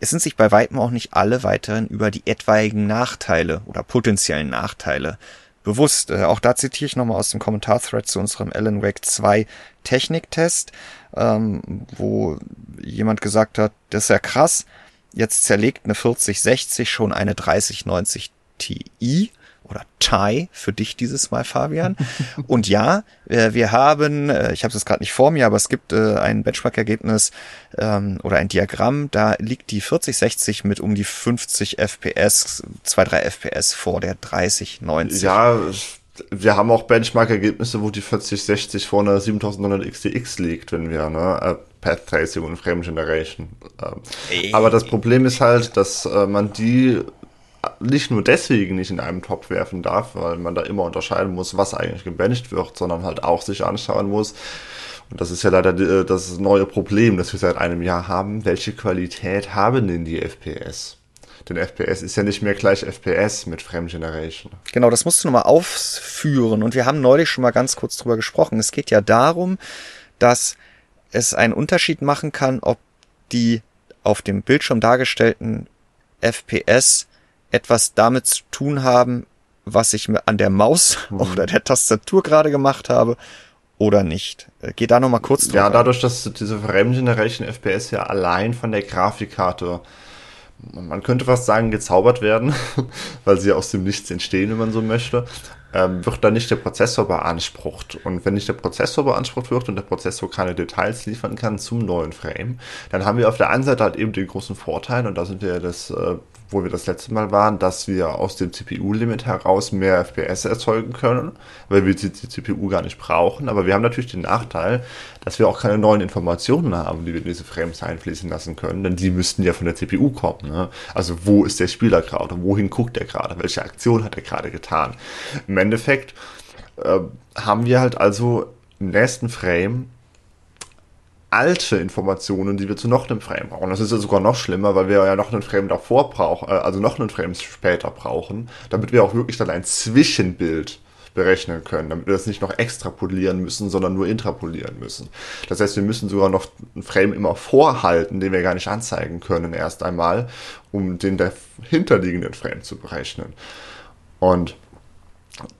es sind sich bei weitem auch nicht alle weiterhin über die etwaigen Nachteile oder potenziellen Nachteile bewusst. Äh, auch da zitiere ich nochmal aus dem Kommentar-Thread zu unserem Alan Wake 2 Techniktest, ähm, wo jemand gesagt hat, das ist ja krass, jetzt zerlegt eine 4060 schon eine 3090 Ti oder TIE für dich dieses Mal, Fabian. Und ja, äh, wir haben, äh, ich habe es gerade nicht vor mir, aber es gibt äh, ein Benchmark-Ergebnis ähm, oder ein Diagramm, da liegt die 4060 mit um die 50 FPS, 2-3 FPS vor der 3090. Ja, wir haben auch Benchmark-Ergebnisse, wo die 4060 vor einer 7900 XTX liegt, wenn wir ne, Path Tracing und Frame Generation. Ähm, aber das Problem ist halt, dass man die nicht nur deswegen nicht in einem Top werfen darf, weil man da immer unterscheiden muss, was eigentlich gebancht wird, sondern halt auch sich anschauen muss, und das ist ja leider äh, das neue Problem, das wir seit einem Jahr haben, welche Qualität haben denn die FPS? Denn FPS ist ja nicht mehr gleich FPS mit Frame Generation. Genau, das musst du nochmal aufführen. Und wir haben neulich schon mal ganz kurz drüber gesprochen. Es geht ja darum, dass es einen Unterschied machen kann, ob die auf dem Bildschirm dargestellten FPS etwas damit zu tun haben, was ich an der Maus mhm. oder der Tastatur gerade gemacht habe oder nicht. Äh, geh da nochmal kurz drauf. Ja, dadurch, dass diese Frame Generation FPS ja allein von der Grafikkarte, man könnte fast sagen, gezaubert werden, weil sie aus dem Nichts entstehen, wenn man so möchte, ähm, wird dann nicht der Prozessor beansprucht. Und wenn nicht der Prozessor beansprucht wird und der Prozessor keine Details liefern kann zum neuen Frame, dann haben wir auf der einen Seite halt eben den großen Vorteil, und da sind wir das äh, wo wir das letzte Mal waren, dass wir aus dem CPU-Limit heraus mehr FPS erzeugen können, weil wir die, CPU gar nicht brauchen. Aber wir haben natürlich den Nachteil, dass wir auch keine neuen Informationen haben, die wir in diese Frames einfließen lassen können, denn die müssten ja von der CPU kommen. Ne? Also wo ist der Spieler gerade? Wohin guckt er gerade? Welche Aktion hat er gerade getan? Im Endeffekt äh, haben wir halt also im nächsten Frame alte Informationen, die wir zu noch einem Frame brauchen. Das ist ja sogar noch schlimmer, weil wir ja noch einen Frame davor brauchen, äh, also noch einen Frame später brauchen, damit wir auch wirklich dann ein Zwischenbild berechnen können, damit wir das nicht noch extrapolieren müssen, sondern nur intrapolieren müssen. Das heißt, wir müssen sogar noch einen Frame immer vorhalten, den wir gar nicht anzeigen können erst einmal, um den dahinterliegenden Frame zu berechnen. Und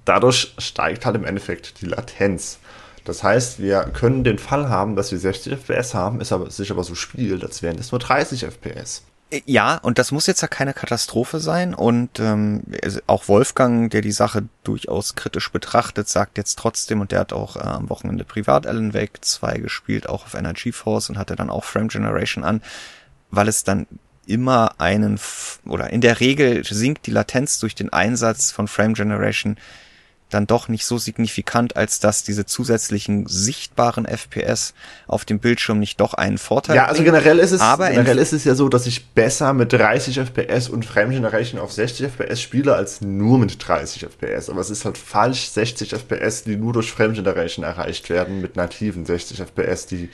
dadurch steigt halt im Endeffekt die Latenz. Das heißt, wir können den Fall haben, dass wir 60 FPS haben, ist aber sich aber so spielt, als wären es nur 30 FPS. Ja, und das muss jetzt ja keine Katastrophe sein. Und ähm, auch Wolfgang, der die Sache durchaus kritisch betrachtet, sagt jetzt trotzdem, und der hat auch äh, am Wochenende privat Alan Wake 2 gespielt, auch auf Energy Force und hatte dann auch Frame Generation an, weil es dann immer einen, oder in der Regel sinkt die Latenz durch den Einsatz von Frame Generation dann doch nicht so signifikant, als dass diese zusätzlichen sichtbaren FPS auf dem Bildschirm nicht doch einen Vorteil Ja, also generell ist es, aber generell ist es ja so, dass ich besser mit 30 FPS und Frame Generation auf 60 FPS spiele, als nur mit 30 FPS. Aber es ist halt falsch, 60 FPS, die nur durch Frame Generation erreicht werden, mit nativen 60 FPS, die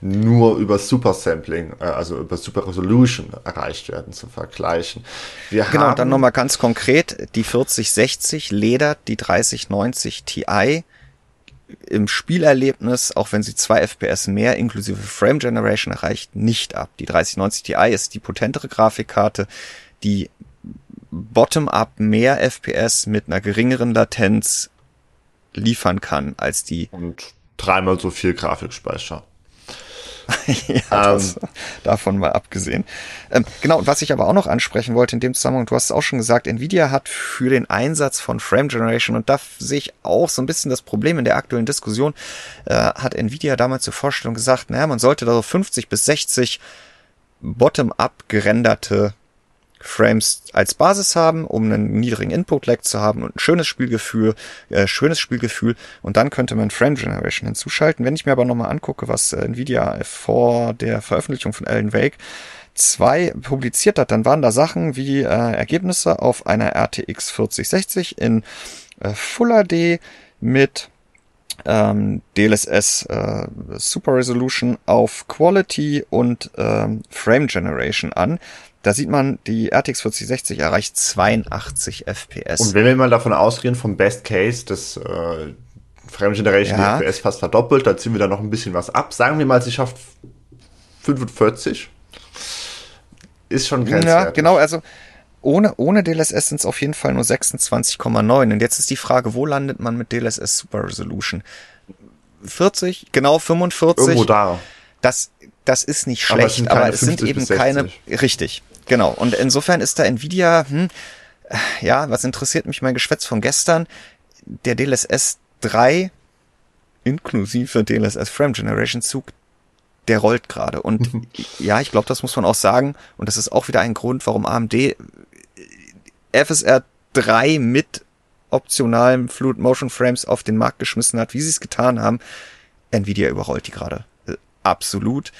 nur über Super Sampling, äh, also über Super Resolution erreicht werden, zu vergleichen. Wir genau, dann nochmal ganz konkret, die 4060 ledert die 3090 Ti im Spielerlebnis, auch wenn sie zwei FPS mehr inklusive Frame Generation erreicht, nicht ab. Die 3090 Ti ist die potentere Grafikkarte, die bottom-up mehr FPS mit einer geringeren Latenz liefern kann als die. Und dreimal so viel Grafikspeicher. ja, ähm, davon mal abgesehen. Ähm, genau, und was ich aber auch noch ansprechen wollte in dem Zusammenhang, du hast es auch schon gesagt, Nvidia hat für den Einsatz von Frame Generation, und da sehe ich auch so ein bisschen das Problem in der aktuellen Diskussion, äh, hat Nvidia damals zur Vorstellung gesagt, naja, man sollte da so 50 bis 60 bottom-up gerenderte Frames als Basis haben, um einen niedrigen Input-Lag zu haben und ein schönes Spielgefühl, äh, schönes Spielgefühl und dann könnte man Frame Generation hinzuschalten. Wenn ich mir aber nochmal angucke, was äh, Nvidia vor der Veröffentlichung von Alan Wake 2 publiziert hat, dann waren da Sachen wie äh, Ergebnisse auf einer RTX 4060 in äh, Full HD mit ähm, DLSS äh, Super Resolution auf Quality und ähm, Frame Generation an. Da sieht man, die RTX 4060 erreicht 82 FPS. Und wenn wir mal davon ausgehen, vom Best Case, dass äh, Frame Generation ja. die FPS fast verdoppelt, da ziehen wir da noch ein bisschen was ab. Sagen wir mal, sie schafft 45. Ist schon grenzwertig. Ja, genau, also ohne, ohne DLSS sind es auf jeden Fall nur 26,9. Und jetzt ist die Frage, wo landet man mit DLSS Super Resolution? 40, genau 45. Irgendwo da. Das, das ist nicht schlecht, aber es aber es sind eben keine, richtig, genau. Und insofern ist da Nvidia, hm, ja, was interessiert mich mein Geschwätz von gestern? Der DLSS 3 inklusive DLSS Frame Generation Zug, der rollt gerade. Und ja, ich glaube, das muss man auch sagen. Und das ist auch wieder ein Grund, warum AMD FSR 3 mit optionalen Fluid Motion Frames auf den Markt geschmissen hat, wie sie es getan haben. Nvidia überrollt die gerade. Äh, absolut.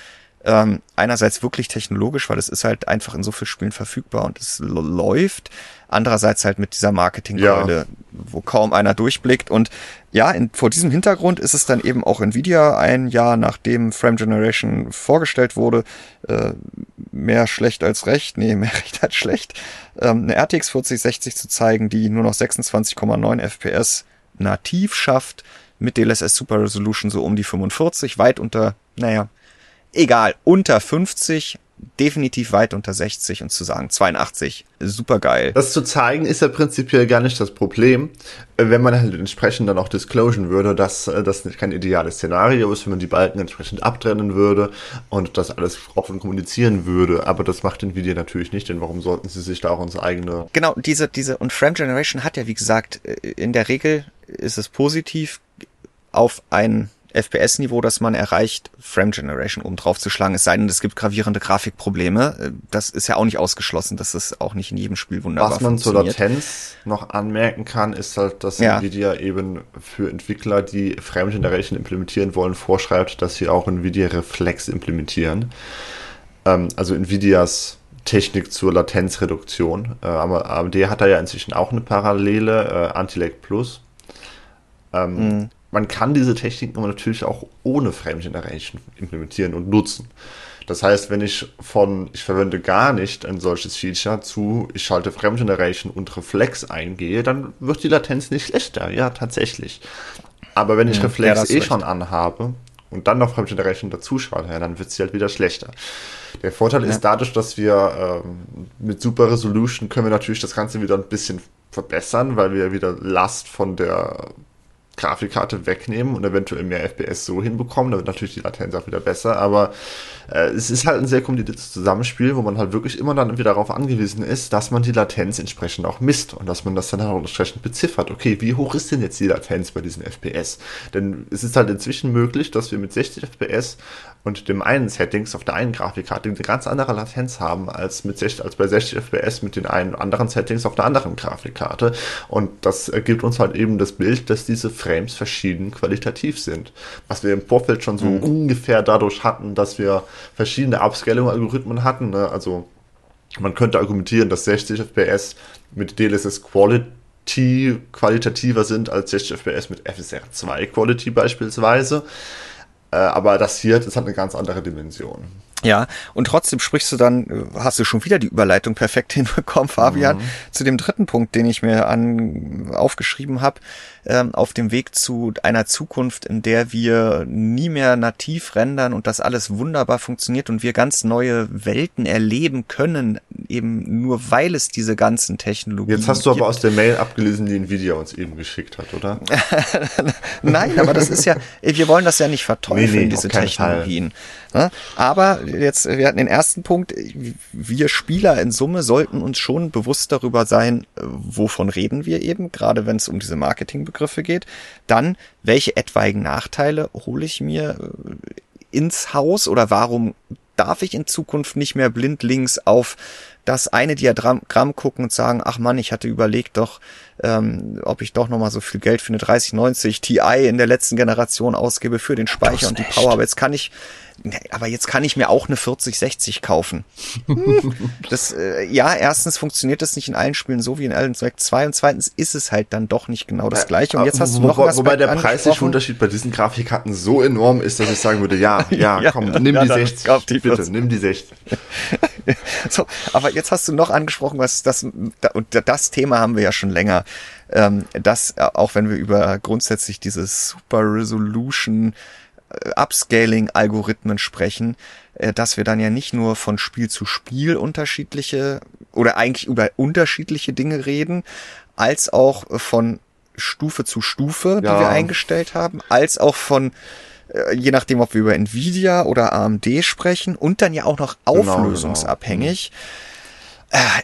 Ähm, einerseits wirklich technologisch, weil es ist halt einfach in so vielen Spielen verfügbar und es läuft. Andererseits halt mit dieser Marketingkeule, ja. wo kaum einer durchblickt. Und ja, in, vor diesem Hintergrund ist es dann eben auch Nvidia ein Jahr nachdem Frame Generation vorgestellt wurde, äh, mehr schlecht als recht, nee, mehr recht als schlecht, ähm, eine RTX 4060 zu zeigen, die nur noch 26,9 FPS nativ schafft, mit DLSS Super Resolution so um die 45, weit unter, naja, egal, unter 50, definitiv weit unter 60 und zu sagen 82, super geil. Das zu zeigen ist ja prinzipiell gar nicht das Problem, äh, wenn man halt entsprechend dann auch disclosen würde, dass äh, das kein ideales Szenario ist, wenn man die Balken entsprechend abtrennen würde und das alles offen kommunizieren würde. Aber das macht Nvidia natürlich nicht, denn warum sollten sie sich da auch ins eigene... Genau, diese, diese, und Frame Generation hat ja, wie gesagt, äh, in der Regel ist es positiv auf ein FPS-Niveau, das man erreicht, Frame Generation oben drauf zu schlagen, es sei denn, es gibt gravierende Grafikprobleme. Äh, das ist ja auch nicht ausgeschlossen, dass es auch nicht in jedem Spiel wunderbar Was man zur Latenz noch anmerken kann, ist halt, dass ja. Nvidia eben für Entwickler, die Frame Generation implementieren wollen, vorschreibt, dass sie auch Nvidia Reflex implementieren. Ähm, also Nvidias Technik zur Latenzreduktion. Äh, aber AMD hat da ja inzwischen auch eine Parallele, äh, Anti-Lag Plus. Ähm, mhm man kann diese Techniken aber natürlich auch ohne Frame Generation implementieren und nutzen. Das heißt, wenn ich von ich verwende gar nicht ein solches Feature zu ich schalte Frame Generation und Reflex eingehe, dann wird die Latenz nicht schlechter. Ja, tatsächlich. Aber wenn ich ja, Reflex ja, eh recht. schon anhabe und dann noch Frame Generation dazu schalte, ja, dann wird sie halt wieder schlechter. Der Vorteil ja. ist dadurch, dass wir ähm, mit Super Resolution können wir natürlich das Ganze wieder ein bisschen verbessern, weil wir wieder Last von der Grafikkarte wegnehmen und eventuell mehr FPS so hinbekommen. Da wird natürlich die Latenz auch wieder besser, aber äh, es ist halt ein sehr kompliziertes Zusammenspiel, wo man halt wirklich immer dann wieder darauf angewiesen ist, dass man die Latenz entsprechend auch misst und dass man das dann auch entsprechend beziffert. Okay, wie hoch ist denn jetzt die Latenz bei diesen FPS? Denn es ist halt inzwischen möglich, dass wir mit 60 FPS und dem einen Settings auf der einen Grafikkarte eine ganz andere Latenz haben als, mit 60, als bei 60 FPS mit den einen anderen Settings auf der anderen Grafikkarte. Und das ergibt uns halt eben das Bild, dass diese Frames verschieden qualitativ sind. Was wir im Vorfeld schon so mhm. ungefähr dadurch hatten, dass wir verschiedene Upscaling-Algorithmen hatten. Ne? Also man könnte argumentieren, dass 60 FPS mit DLSS Quality qualitativer sind als 60 FPS mit FSR 2 Quality beispielsweise. Äh, aber das hier, das hat eine ganz andere Dimension. Ja, und trotzdem sprichst du dann, äh, hast du schon wieder die Überleitung perfekt hinbekommen, Fabian, mhm. zu dem dritten Punkt, den ich mir an, aufgeschrieben habe, ähm, auf dem Weg zu einer Zukunft, in der wir nie mehr nativ rendern und das alles wunderbar funktioniert und wir ganz neue Welten erleben können, eben nur weil es diese ganzen Technologien Jetzt hast du aber gibt. aus der Mail abgelesen, die Nvidia uns eben geschickt hat, oder? Nein, aber das ist ja, wir wollen das ja nicht verteufeln, nee, nee, diese Technologien. Ne? Aber jetzt, wir hatten den ersten Punkt, wir Spieler in Summe sollten uns schon bewusst darüber sein, wovon reden wir eben, gerade wenn es um diese Marketingbegriffe geht. Dann, welche etwaigen Nachteile hole ich mir äh, ins Haus oder warum darf ich in Zukunft nicht mehr blindlings auf das eine Diagramm gucken und sagen, ach Mann, ich hatte überlegt doch, ähm, ob ich doch nochmal so viel Geld für eine 3090 Ti in der letzten Generation ausgebe für den Speicher und die Power. Aber jetzt kann ich, aber jetzt kann ich mir auch eine 4060 kaufen. das, äh, ja, erstens funktioniert das nicht in allen Spielen so wie in Alan Wake 2 und zweitens ist es halt dann doch nicht genau das gleiche. Und jetzt hast du noch Wo, Wobei der preisliche Unterschied bei diesen Grafikkarten so enorm ist, dass ich sagen würde, ja, ja, ja komm, nimm ja, die 60, die bitte, nimm die 60. so, aber jetzt hast du noch angesprochen, was das, und das Thema haben wir ja schon länger, ähm, dass, äh, auch wenn wir über grundsätzlich dieses Super Resolution äh, Upscaling-Algorithmen sprechen, äh, dass wir dann ja nicht nur von Spiel zu Spiel unterschiedliche oder eigentlich über unterschiedliche Dinge reden, als auch von Stufe zu Stufe, die ja. wir eingestellt haben, als auch von je nachdem, ob wir über Nvidia oder AMD sprechen und dann ja auch noch auflösungsabhängig. Genau, genau.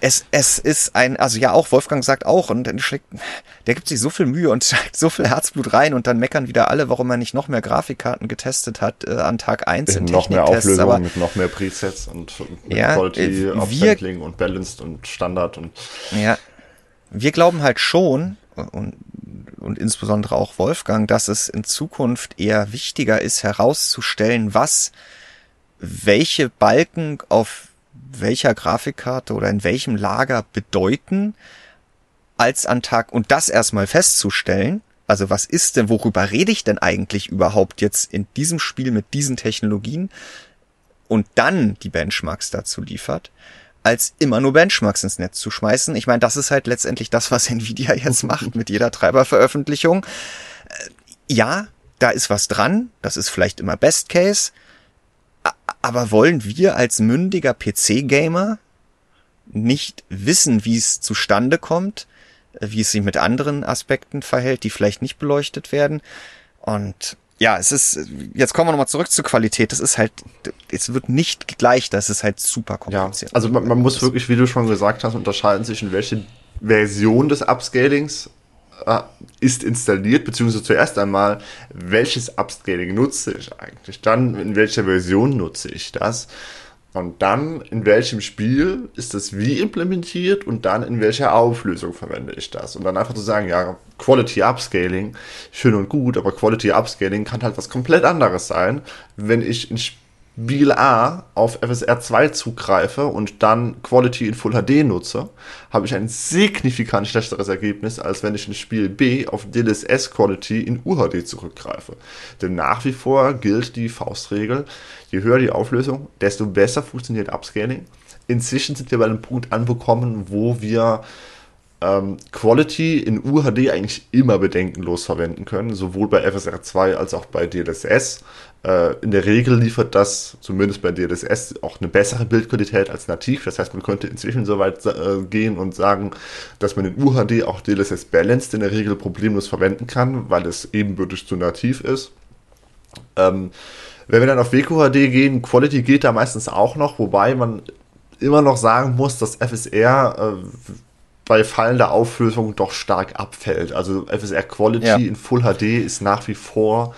Es, es ist ein, also ja auch, Wolfgang sagt auch, und dann schlägt, der gibt sich so viel Mühe und steckt so viel Herzblut rein und dann meckern wieder alle, warum er nicht noch mehr Grafikkarten getestet hat äh, an Tag eins in, in Noch mehr Auflösung aber, mit noch mehr Presets und mit ja, Quality, äh, und Balanced und Standard und. Ja. Wir glauben halt schon, und, und insbesondere auch Wolfgang, dass es in Zukunft eher wichtiger ist, herauszustellen, was welche Balken auf welcher Grafikkarte oder in welchem Lager bedeuten, als an Tag und das erstmal festzustellen. Also was ist denn, worüber rede ich denn eigentlich überhaupt jetzt in diesem Spiel mit diesen Technologien und dann die Benchmarks dazu liefert, als immer nur Benchmarks ins Netz zu schmeißen. Ich meine, das ist halt letztendlich das, was Nvidia jetzt macht mit jeder Treiberveröffentlichung. Äh, ja, da ist was dran, das ist vielleicht immer Best Case, aber wollen wir als mündiger PC-Gamer nicht wissen, wie es zustande kommt, wie es sich mit anderen Aspekten verhält, die vielleicht nicht beleuchtet werden? Und ja, es ist, jetzt kommen wir nochmal zurück zur Qualität. Das ist halt, es wird nicht gleich, das ist halt super kompliziert. Ja, also man, man muss wirklich, wie du schon gesagt hast, unterscheiden zwischen welche Version des Upscalings äh, ist installiert, beziehungsweise zuerst einmal, welches Upscaling nutze ich eigentlich, dann in welcher Version nutze ich das? Und dann in welchem Spiel ist das wie implementiert? Und dann in welcher Auflösung verwende ich das? Und dann einfach zu sagen, ja, Quality Upscaling, schön und gut, aber Quality Upscaling kann halt was komplett anderes sein, wenn ich in Spiel Spiel A auf FSR 2 zugreife und dann Quality in Full HD nutze, habe ich ein signifikant schlechteres Ergebnis, als wenn ich in Spiel B auf DLSS Quality in UHD zurückgreife. Denn nach wie vor gilt die Faustregel, je höher die Auflösung, desto besser funktioniert Upscaling. Inzwischen sind wir bei einem Punkt angekommen, wo wir ähm, Quality in UHD eigentlich immer bedenkenlos verwenden können, sowohl bei FSR 2 als auch bei DLSS. Äh, in der Regel liefert das, zumindest bei DLSS, auch eine bessere Bildqualität als nativ. Das heißt, man könnte inzwischen so weit äh, gehen und sagen, dass man in UHD auch DLSS Balanced in der Regel problemlos verwenden kann, weil es ebenbürtig zu nativ ist. Ähm, wenn wir dann auf WQHD gehen, Quality geht da meistens auch noch, wobei man immer noch sagen muss, dass FSR äh, bei fallender Auflösung doch stark abfällt. Also FSR Quality ja. in Full HD ist nach wie vor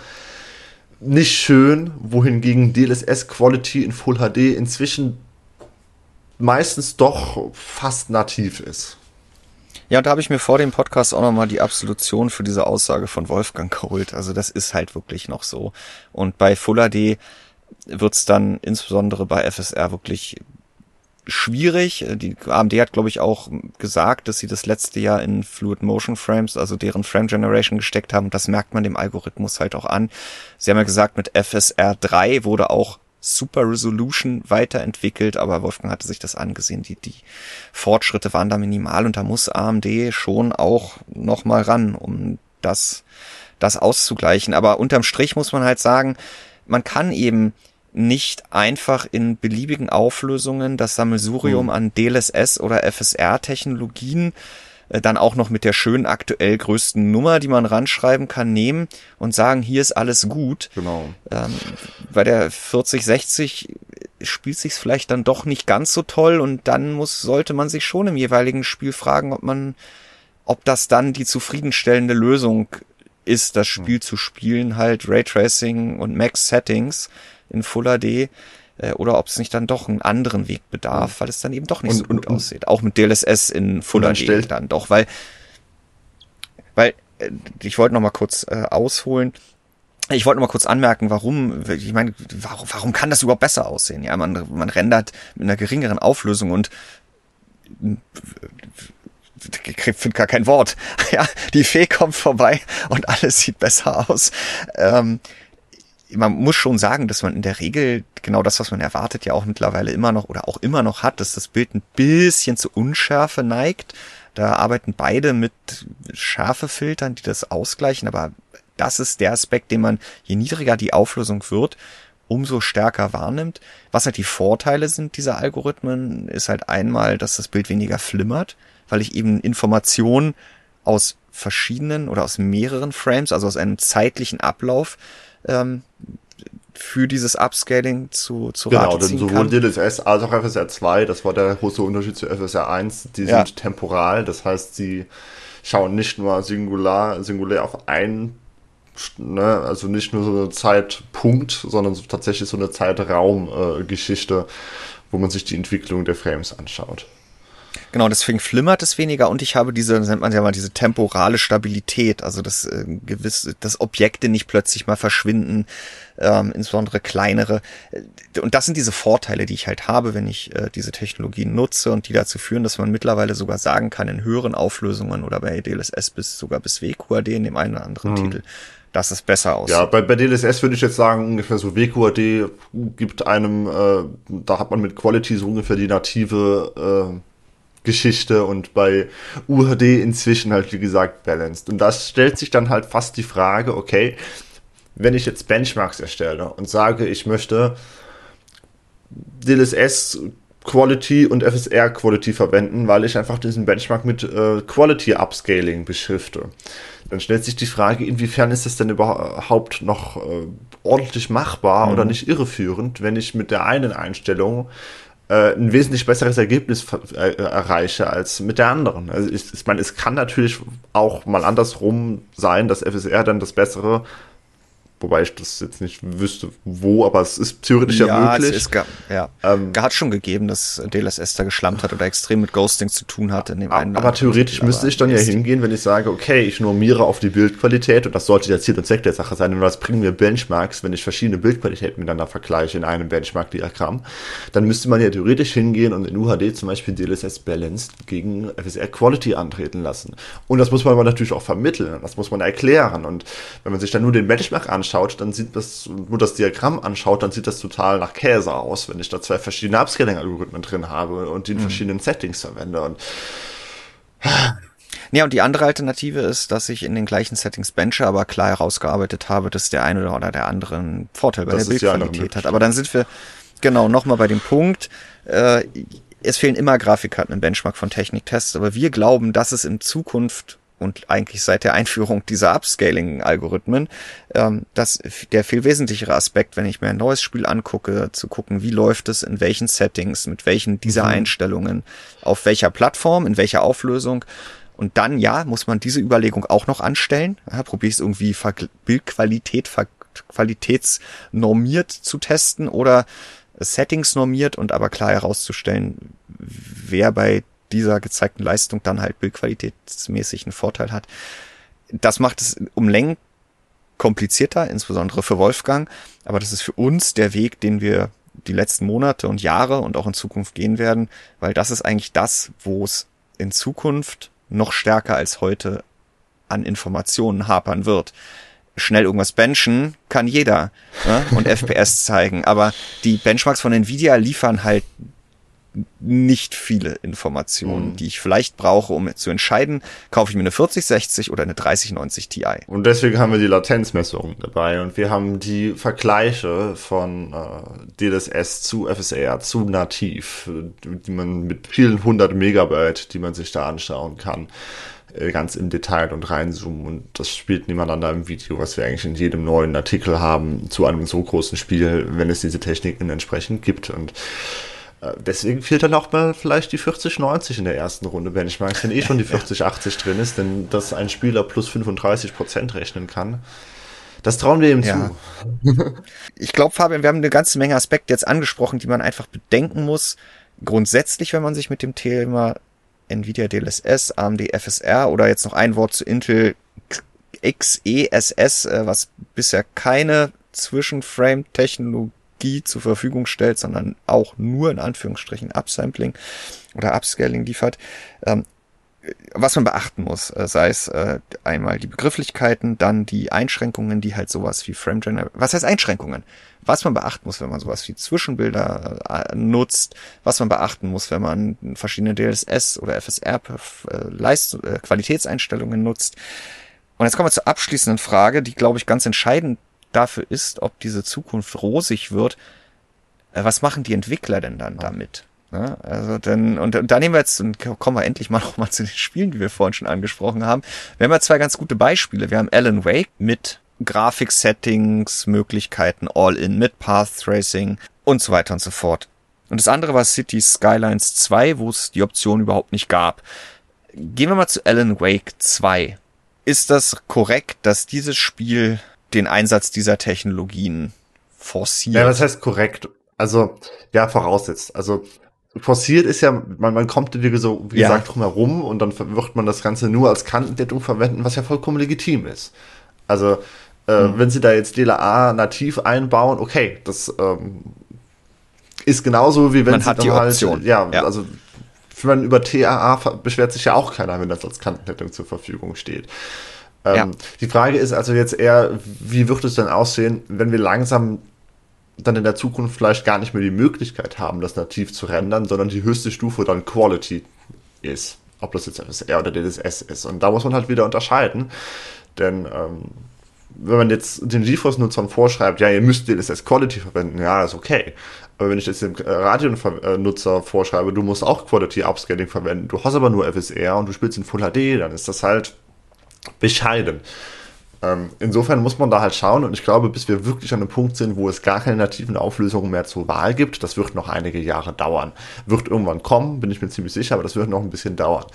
nicht schön, wohingegen DLSS Quality in Full HD inzwischen meistens doch fast nativ ist. Ja, und da habe ich mir vor dem Podcast auch nochmal die Absolution für diese Aussage von Wolfgang geholt. Also das ist halt wirklich noch so. Und bei Full HD wird's dann insbesondere bei FSR wirklich schwierig. Äh, die AMD hat, glaube ich, auch gesagt, dass sie das letzte Jahr in Fluid Motion Frames, also deren Frame Generation gesteckt haben. Das merkt man dem Algorithmus halt auch an. Sie haben ja gesagt, mit FSR 3 wurde auch Super Resolution weiterentwickelt, aber Wolfgang hatte sich das angesehen. Die, die Fortschritte waren da minimal und da muss AMD schon auch nochmal ran, um das, das auszugleichen. Aber unterm Strich muss man halt sagen, man kann eben nicht einfach in beliebigen Auflösungen das Sammelsurium mhm. an DLSS oder FSR-Technologien äh, dann auch noch mit der schönen aktuell größten Nummer, die man ranschreiben kann, nehmen und sagen, hier ist alles gut. Genau. Ähm, bei der 4060 spielt sich's vielleicht dann doch nicht ganz so toll und dann muss, sollte man sich schon im jeweiligen Spiel fragen, ob man, ob das dann die zufriedenstellende Lösung ist, das Spiel mhm. zu spielen, halt Raytracing und Max Settings in Full HD äh, oder ob es nicht dann doch einen anderen Weg bedarf, weil es dann eben doch nicht und, so gut und, aussieht. Auch mit DLSS in Full HD dann doch, weil äh, ich wollte noch mal kurz äh, ausholen. Ich wollte noch mal kurz anmerken, warum, ich meine, warum, warum kann das überhaupt besser aussehen? Ja, man, man rendert mit einer geringeren Auflösung und ich finde gar kein Wort. Ja, die Fee kommt vorbei und alles sieht besser aus. Ähm, man muss schon sagen, dass man in der Regel genau das, was man erwartet, ja auch mittlerweile immer noch oder auch immer noch hat, dass das Bild ein bisschen zu Unschärfe neigt. Da arbeiten beide mit Schärfefiltern, die das ausgleichen, aber das ist der Aspekt, den man, je niedriger die Auflösung wird, umso stärker wahrnimmt. Was halt die Vorteile sind dieser Algorithmen, ist halt einmal, dass das Bild weniger flimmert, weil ich eben Informationen aus verschiedenen oder aus mehreren Frames, also aus einem zeitlichen Ablauf, ähm, für dieses Upscaling zu, zu genau, Rate ziehen denn sowohl. DLSS als auch FSR 2, das war der große Unterschied zu FSR 1, die ja. sind temporal, das heißt, sie schauen nicht nur singular, singulär auf ein, ne, also nicht nur so eine Zeitpunkt, sondern so tatsächlich so eine Zeitraumgeschichte, äh, wo man sich die Entwicklung der Frames anschaut. Genau, deswegen flimmert es weniger und ich habe diese, das nennt man ja mal diese temporale Stabilität, also dass äh, gewisse, dass Objekte nicht plötzlich mal verschwinden, ähm, insbesondere kleinere. Äh, und das sind diese Vorteile, die ich halt habe, wenn ich äh, diese Technologien nutze und die dazu führen, dass man mittlerweile sogar sagen kann, in höheren Auflösungen oder bei DLSS bis sogar bis WQAD in dem einen oder anderen mhm. Titel, dass es besser aussieht. Ja, bei, bei DLSS würde ich jetzt sagen, ungefähr so WQAD gibt einem, äh, da hat man mit Quality so ungefähr die native äh, Geschichte und bei UHD inzwischen halt, wie gesagt, balanced. Und da stellt sich dann halt fast die Frage, okay, wenn ich jetzt Benchmarks erstelle und sage, ich möchte DLSS Quality und FSR Quality verwenden, weil ich einfach diesen Benchmark mit äh, Quality Upscaling beschrifte. Dann stellt sich die Frage, inwiefern ist das denn überhaupt noch äh, ordentlich machbar mhm. oder nicht irreführend, wenn ich mit der einen Einstellung äh, ein wesentlich besseres Ergebnis äh, erreiche als mit der anderen. Also ich, ich meine, es kann natürlich auch mal andersrum sein, dass FSR dann das bessere Wobei ich das jetzt nicht wüsste, wo, aber es ist theoretisch ja, ja möglich. Es ist ja, ähm, hat schon gegeben, dass DLSS da geschlampt hat oder extrem mit Ghosting zu tun hat. In dem einen aber theoretisch müsste ich dann ja hingehen, wenn ich sage, okay, ich normiere auf die Bildqualität und das sollte der Ziel und Zweck der Sache sein. Und was bringen mir Benchmarks, wenn ich verschiedene Bildqualitäten miteinander vergleiche in einem Benchmark-Diagramm? Dann müsste man ja theoretisch hingehen und in UHD zum Beispiel DLSS Balanced gegen FSR Quality antreten lassen. Und das muss man aber natürlich auch vermitteln. Das muss man erklären. Und wenn man sich dann nur den Benchmark anschaut, anschaut, dann sieht das, nur das Diagramm anschaut, dann sieht das total nach Käse aus, wenn ich da zwei verschiedene Upscaling-Algorithmen drin habe und die in mhm. verschiedenen Settings verwende. Und ja, und die andere Alternative ist, dass ich in den gleichen Settings benche, aber klar herausgearbeitet habe, dass der eine oder der andere einen Vorteil bei das der Bildqualität hat. Aber dann sind wir genau nochmal bei dem Punkt, äh, es fehlen immer Grafikkarten im Benchmark von Techniktests, aber wir glauben, dass es in Zukunft und eigentlich seit der Einführung dieser Upscaling-Algorithmen, ähm, das der viel wesentlichere Aspekt, wenn ich mir ein neues Spiel angucke, zu gucken, wie läuft es, in welchen Settings, mit welchen dieser mhm. Einstellungen, auf welcher Plattform, in welcher Auflösung. Und dann, ja, muss man diese Überlegung auch noch anstellen. Ja, Probiere ich es irgendwie Ver Bildqualität, Ver qualitätsnormiert zu testen oder Settings normiert und aber klar herauszustellen, wer bei dieser gezeigten Leistung dann halt bildqualitätsmäßig einen Vorteil hat. Das macht es um Längen komplizierter, insbesondere für Wolfgang. Aber das ist für uns der Weg, den wir die letzten Monate und Jahre und auch in Zukunft gehen werden, weil das ist eigentlich das, wo es in Zukunft noch stärker als heute an Informationen hapern wird. Schnell irgendwas benchen kann jeder ne? und FPS zeigen, aber die Benchmarks von Nvidia liefern halt nicht viele Informationen, mhm. die ich vielleicht brauche, um zu entscheiden, kaufe ich mir eine 4060 oder eine 3090 Ti. Und deswegen haben wir die Latenzmessung dabei und wir haben die Vergleiche von äh, DLSS zu FSR zu nativ, die man mit vielen hundert Megabyte, die man sich da anschauen kann äh, ganz im Detail und reinzoomen und das spielt nebeneinander im Video, was wir eigentlich in jedem neuen Artikel haben zu einem so großen Spiel, wenn es diese Techniken entsprechend gibt und deswegen fehlt dann auch mal vielleicht die 40-90 in der ersten Runde Benchmarks, wenn eh schon die 40-80 drin ist, denn dass ein Spieler plus 35 Prozent rechnen kann. Das trauen wir ihm ja. zu. ich glaube, Fabian, wir haben eine ganze Menge Aspekte jetzt angesprochen, die man einfach bedenken muss. Grundsätzlich, wenn man sich mit dem Thema Nvidia DLSS, AMD FSR oder jetzt noch ein Wort zu Intel XESS, äh, was bisher keine Zwischenframe-Technologie zur Verfügung stellt, sondern auch nur in Anführungsstrichen Upsampling oder Upscaling liefert. Ähm, was man beachten muss, äh, sei es äh, einmal die Begrifflichkeiten, dann die Einschränkungen, die halt sowas wie Frame Generation, was heißt Einschränkungen? Was man beachten muss, wenn man sowas wie Zwischenbilder äh, nutzt, was man beachten muss, wenn man verschiedene DLSS oder FSR äh, Leist äh, Qualitätseinstellungen nutzt. Und jetzt kommen wir zur abschließenden Frage, die glaube ich ganz entscheidend dafür ist, ob diese Zukunft rosig wird. Äh, was machen die Entwickler denn dann damit? Ja, also dann, und, und da nehmen wir jetzt, und kommen wir endlich mal noch mal zu den Spielen, die wir vorhin schon angesprochen haben. Wir haben ja zwei ganz gute Beispiele. Wir haben Alan Wake mit Grafik-Settings, Möglichkeiten All-In mit Path Tracing und so weiter und so fort. Und das andere war Cities Skylines 2, wo es die Option überhaupt nicht gab. Gehen wir mal zu Alan Wake 2. Ist das korrekt, dass dieses Spiel den Einsatz dieser Technologien forciert? Ja, was heißt korrekt? Also, ja, voraussetzt. Also, forciert ist ja, man, man kommt, wie, so, wie ja. gesagt, drum herum und dann wird man das Ganze nur als Kantendettung verwenden, was ja vollkommen legitim ist. Also, äh, mhm. wenn sie da jetzt DLA nativ einbauen, okay, das ähm, ist genauso wie wenn man sie hat die halt, Option. Ja, ja, also wenn man über TAA beschwert sich ja auch keiner, wenn das als Kantendettung zur Verfügung steht. Ähm, ja. Die Frage ist also jetzt eher, wie wird es denn aussehen, wenn wir langsam dann in der Zukunft vielleicht gar nicht mehr die Möglichkeit haben, das nativ zu rendern, sondern die höchste Stufe dann Quality ist. Ob das jetzt FSR oder DLSS ist. Und da muss man halt wieder unterscheiden. Denn ähm, wenn man jetzt den GeForce-Nutzern vorschreibt, ja, ihr müsst DLSS Quality verwenden, ja, ist okay. Aber wenn ich jetzt dem äh, Radio-Nutzer vorschreibe, du musst auch Quality Upscaling verwenden, du hast aber nur FSR und du spielst in Full HD, dann ist das halt bescheiden. Ähm, insofern muss man da halt schauen und ich glaube, bis wir wirklich an einem Punkt sind, wo es gar keine nativen Auflösungen mehr zur Wahl gibt, das wird noch einige Jahre dauern. Wird irgendwann kommen, bin ich mir ziemlich sicher, aber das wird noch ein bisschen dauern.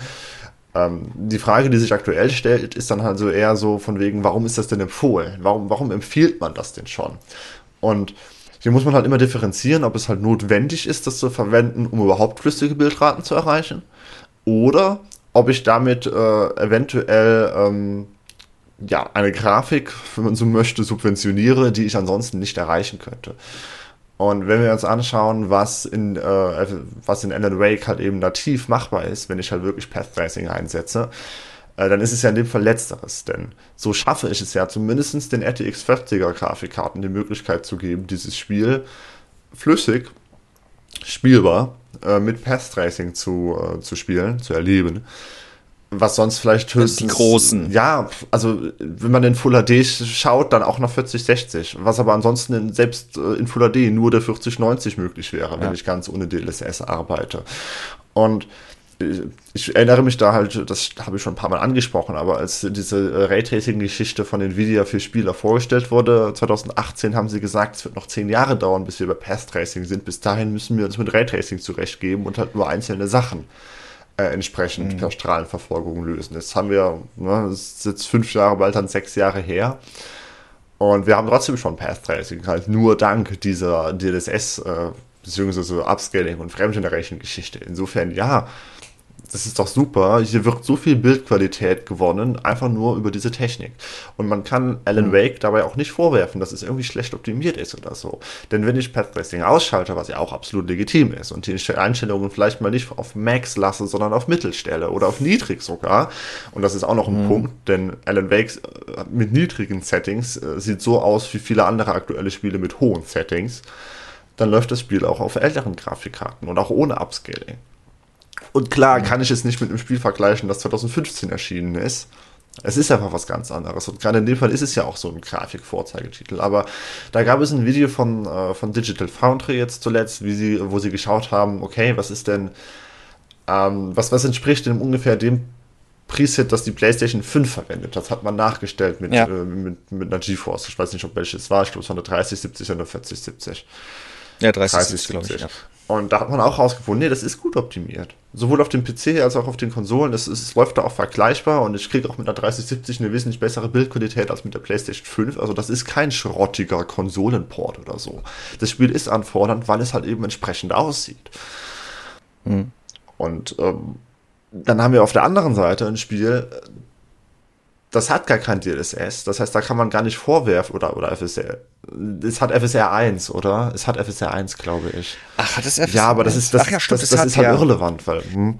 Ähm, die Frage, die sich aktuell stellt, ist dann halt so eher so von wegen, warum ist das denn empfohlen? Warum, warum empfiehlt man das denn schon? Und hier muss man halt immer differenzieren, ob es halt notwendig ist, das zu verwenden, um überhaupt flüssige Bildraten zu erreichen, oder ob ich damit äh, eventuell ähm, ja, eine Grafik, wenn man so möchte, subventioniere, die ich ansonsten nicht erreichen könnte. Und wenn wir uns anschauen, was in, äh, was in Alan Wake halt eben nativ machbar ist, wenn ich halt wirklich Path Tracing einsetze, äh, dann ist es ja in dem Fall letzteres. Denn so schaffe ich es ja zumindest den RTX 50er Grafikkarten die Möglichkeit zu geben, dieses Spiel flüssig, spielbar, äh, mit Path Tracing zu, äh, zu spielen, zu erleben was sonst vielleicht höchstens. Die großen. Ja, also wenn man in Full HD schaut, dann auch noch 4060. Was aber ansonsten in, selbst äh, in Full HD nur der 4090 möglich wäre, ja. wenn ich ganz ohne DLSS arbeite. Und ich erinnere mich da halt, das habe ich schon ein paar Mal angesprochen, aber als diese äh, Raytracing-Geschichte von Nvidia für Spieler vorgestellt wurde, 2018 haben sie gesagt, es wird noch zehn Jahre dauern, bis wir bei Path Tracing sind. Bis dahin müssen wir uns mit Raytracing zurechtgeben und halt nur einzelne Sachen äh, entsprechend mhm. per Strahlenverfolgung lösen. Jetzt haben wir, ne, das ist jetzt fünf Jahre, bald dann sechs Jahre her. Und wir haben trotzdem schon Path Tracing, halt nur dank dieser DLSS, äh, beziehungsweise Upscaling und Frame Generation Geschichte. Insofern, ja, das ist doch super. Hier wird so viel Bildqualität gewonnen, einfach nur über diese Technik. Und man kann Alan mhm. Wake dabei auch nicht vorwerfen, dass es irgendwie schlecht optimiert ist oder so. Denn wenn ich Path Tracing ausschalte, was ja auch absolut legitim ist, und die Einstellungen vielleicht mal nicht auf Max lasse, sondern auf Mittel stelle oder auf niedrig sogar, und das ist auch noch ein mhm. Punkt, denn Alan Wake äh, mit niedrigen Settings äh, sieht so aus wie viele andere aktuelle Spiele mit hohen Settings, dann läuft das Spiel auch auf älteren Grafikkarten und auch ohne Upscaling. Und klar kann ich es nicht mit einem Spiel vergleichen, das 2015 erschienen ist. Es ist einfach was ganz anderes. Und gerade in dem Fall ist es ja auch so ein Grafik-Vorzeigetitel. Aber da gab es ein Video von, äh, von Digital Foundry jetzt zuletzt, wie sie, wo sie geschaut haben, okay, was ist denn, ähm, was, was entspricht denn ungefähr dem Preset, das die PlayStation 5 verwendet. Das hat man nachgestellt mit, ja. äh, mit, mit einer GeForce. Ich weiß nicht, ob welches war. Ich glaube, es war eine 3070 oder eine 4070. Ja, 30, 30 glaube ich. Ja. Und da hat man auch rausgefunden, nee, das ist gut optimiert. Sowohl auf dem PC als auch auf den Konsolen. Es, es läuft da auch vergleichbar und ich kriege auch mit einer 3070 eine wesentlich bessere Bildqualität als mit der PlayStation 5. Also das ist kein schrottiger Konsolenport oder so. Das Spiel ist anfordernd, weil es halt eben entsprechend aussieht. Mhm. Und ähm, dann haben wir auf der anderen Seite ein Spiel, das hat gar kein DLSS. Das heißt, da kann man gar nicht vorwerfen oder, oder FSR. Es hat FSR 1, oder? Es hat FSR 1, glaube ich. Ach, hat es FSR Ja, aber das ist, das, Ach ja, stimmt, das, das, das ist halt ja. irrelevant, weil, hm,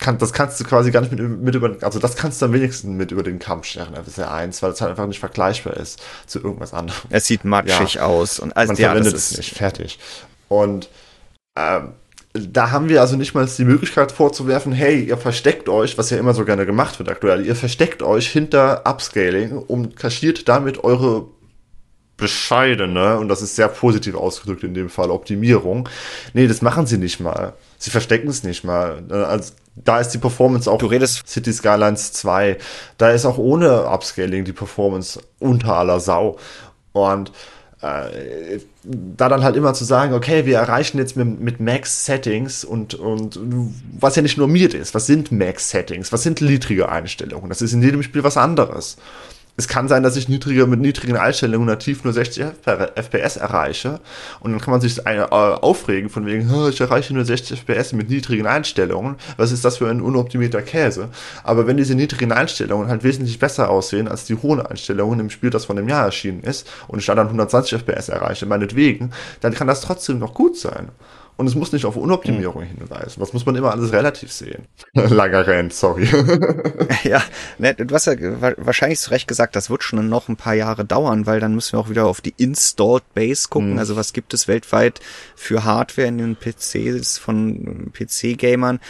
kann, das kannst du quasi gar nicht mit, mit über, also das kannst du am wenigsten mit über den Kamm scheren, FSR 1, weil es halt einfach nicht vergleichbar ist zu irgendwas anderem. Es sieht matschig ja. aus und also, man ja, verwendet es nicht, fertig. Und, ähm, da haben wir also nicht mal die Möglichkeit vorzuwerfen, hey, ihr versteckt euch, was ja immer so gerne gemacht wird aktuell, ihr versteckt euch hinter Upscaling und kaschiert damit eure bescheidene, und das ist sehr positiv ausgedrückt in dem Fall, Optimierung. Nee, das machen sie nicht mal. Sie verstecken es nicht mal. Also, da ist die Performance auch du redest City Skylines 2. Da ist auch ohne Upscaling die Performance unter aller Sau. Und äh, da dann halt immer zu sagen, okay, wir erreichen jetzt mit, mit Max-Settings und, und was ja nicht normiert ist, was sind Max-Settings, was sind niedrige Einstellungen, das ist in jedem Spiel was anderes es kann sein, dass ich niedriger mit niedrigen Einstellungen nativ nur 60 FPS erreiche und dann kann man sich äh, aufregen von wegen, ich erreiche nur 60 FPS mit niedrigen Einstellungen. Was ist das für ein unoptimierter Käse? Aber wenn diese niedrigen Einstellungen halt wesentlich besser aussehen als die hohen Einstellungen im Spiel, das von dem Jahr erschienen ist und ich dann 120 FPS erreiche, meinetwegen, dann kann das trotzdem noch gut sein. Und es muss nicht auf Unoptimierung mhm. hinweisen. Das muss man immer alles relativ sehen. Langer Rand, sorry. ja, ne, du hast ja wahrscheinlich zu Recht gesagt, das wird schon noch ein paar Jahre dauern, weil dann müssen wir auch wieder auf die Installed Base gucken. Mhm. Also was gibt es weltweit für Hardware in den PCs von PC-Gamern?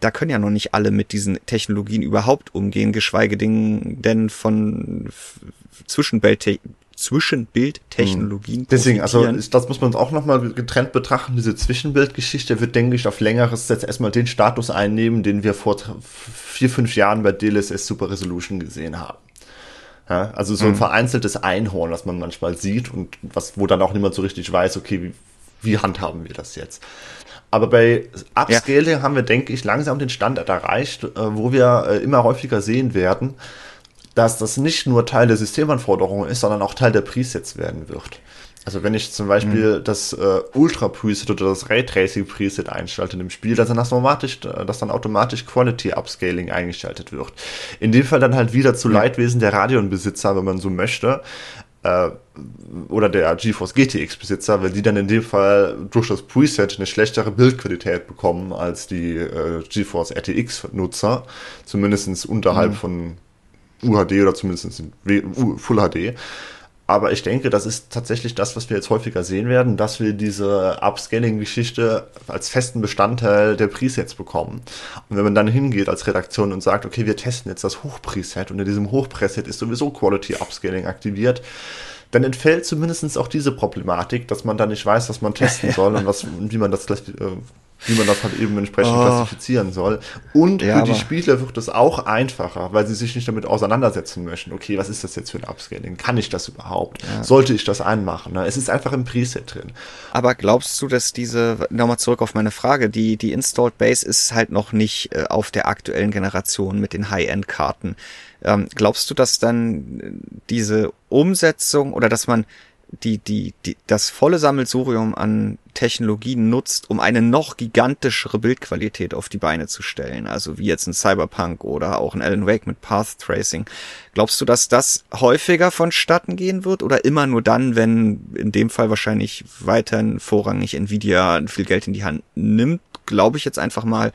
Da können ja noch nicht alle mit diesen Technologien überhaupt umgehen, geschweige denn von Zwischenwelt Zwischenbildtechnologien. Deswegen, also das muss man auch nochmal getrennt betrachten. Diese Zwischenbildgeschichte wird, denke ich, auf längeres jetzt erstmal den Status einnehmen, den wir vor vier, fünf Jahren bei DLSS Super Resolution gesehen haben. Ja, also so ein mhm. vereinzeltes Einhorn, was man manchmal sieht und was, wo dann auch niemand so richtig weiß, okay, wie, wie handhaben wir das jetzt? Aber bei Upscaling ja. haben wir, denke ich, langsam den Standard erreicht, äh, wo wir äh, immer häufiger sehen werden, dass das nicht nur Teil der Systemanforderungen ist, sondern auch Teil der Presets werden wird. Also wenn ich zum Beispiel mhm. das äh, Ultra Preset oder das Raytracing Preset einschalte in dem Spiel, dass dann das automatisch, dass dann automatisch Quality Upscaling eingeschaltet wird. In dem Fall dann halt wieder zu mhm. Leidwesen der Radeon-Besitzer, wenn man so möchte, äh, oder der GeForce GTX Besitzer, weil die dann in dem Fall durch das Preset eine schlechtere Bildqualität bekommen als die äh, GeForce RTX Nutzer, zumindestens unterhalb mhm. von UHD oder zumindest in Full HD. Aber ich denke, das ist tatsächlich das, was wir jetzt häufiger sehen werden, dass wir diese Upscaling-Geschichte als festen Bestandteil der Presets bekommen. Und wenn man dann hingeht als Redaktion und sagt, okay, wir testen jetzt das Hochpreset und in diesem Hochpreset ist sowieso Quality Upscaling aktiviert, dann entfällt zumindest auch diese Problematik, dass man da nicht weiß, was man testen soll und was, wie man das äh, wie man das halt eben entsprechend oh. klassifizieren soll. Und ja, für die Spieler wird es auch einfacher, weil sie sich nicht damit auseinandersetzen möchten. Okay, was ist das jetzt für ein Upscaling? Kann ich das überhaupt? Ja. Sollte ich das einmachen? Es ist einfach im Preset drin. Aber glaubst du, dass diese, nochmal zurück auf meine Frage, die, die Installed Base ist halt noch nicht äh, auf der aktuellen Generation mit den High-End-Karten. Ähm, glaubst du, dass dann diese Umsetzung oder dass man die, die, die, das volle Sammelsurium an Technologien nutzt, um eine noch gigantischere Bildqualität auf die Beine zu stellen. Also wie jetzt ein Cyberpunk oder auch ein Alan Wake mit Path Tracing. Glaubst du, dass das häufiger vonstatten gehen wird oder immer nur dann, wenn in dem Fall wahrscheinlich weiterhin vorrangig Nvidia viel Geld in die Hand nimmt? Glaube ich jetzt einfach mal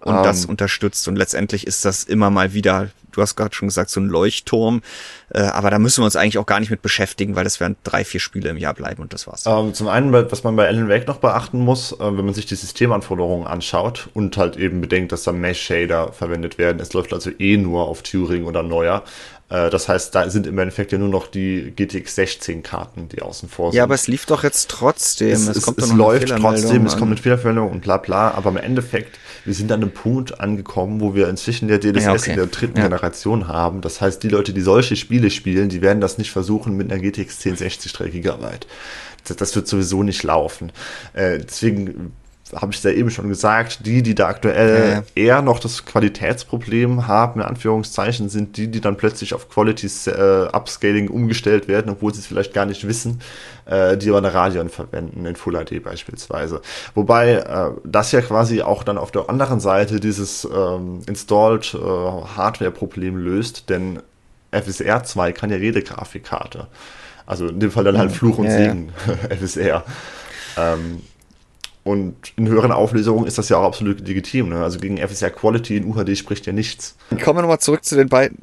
und um. das ähm. unterstützt. Und letztendlich ist das immer mal wieder, du hast gerade schon gesagt, so ein Leuchtturm. Äh, aber da müssen wir uns eigentlich auch gar nicht mit beschäftigen, weil das werden drei, vier Spiele im Jahr bleiben und das war's. Um, ähm, zum einen, was man bei Alan Wake noch beachten muss, äh, wenn man sich die Systemanforderungen anschaut und halt eben bedenkt, dass da Mesh-Shader verwendet werden. Es läuft also eh nur auf Turing oder neuer. Äh, das heißt, da sind im Endeffekt ja nur noch die GTX 16 Karten, die außen vor sind. Ja, aber es lief doch jetzt trotzdem. Es, es, es, es läuft trotzdem, es kommt mit Fehlermeldung und bla bla, aber im Endeffekt, wir sind an einem Punkt angekommen, wo wir inzwischen der DLSS ja, okay. in der dritten ja. Generation haben. Das heißt, die Leute, die solche Spiele spielen, die werden das nicht versuchen mit einer GTX 1060 3 Gigabyte. Das, das wird sowieso nicht laufen. Äh, deswegen habe ich ja eben schon gesagt, die, die da aktuell ja. eher noch das Qualitätsproblem haben, in Anführungszeichen, sind die, die dann plötzlich auf Quality äh, Upscaling umgestellt werden, obwohl sie es vielleicht gar nicht wissen, äh, die aber eine Radeon verwenden, in Full HD beispielsweise. Wobei äh, das ja quasi auch dann auf der anderen Seite dieses ähm, Installed äh, Hardware-Problem löst, denn FSR 2 kann ja jede Grafikkarte. Also in dem Fall dann halt Fluch und ja, Segen, ja. FSR. Ähm, und in höheren Auflösungen ist das ja auch absolut legitim. Ne? Also gegen FSR Quality in UHD spricht ja nichts. Kommen wir nochmal zurück zu den beiden,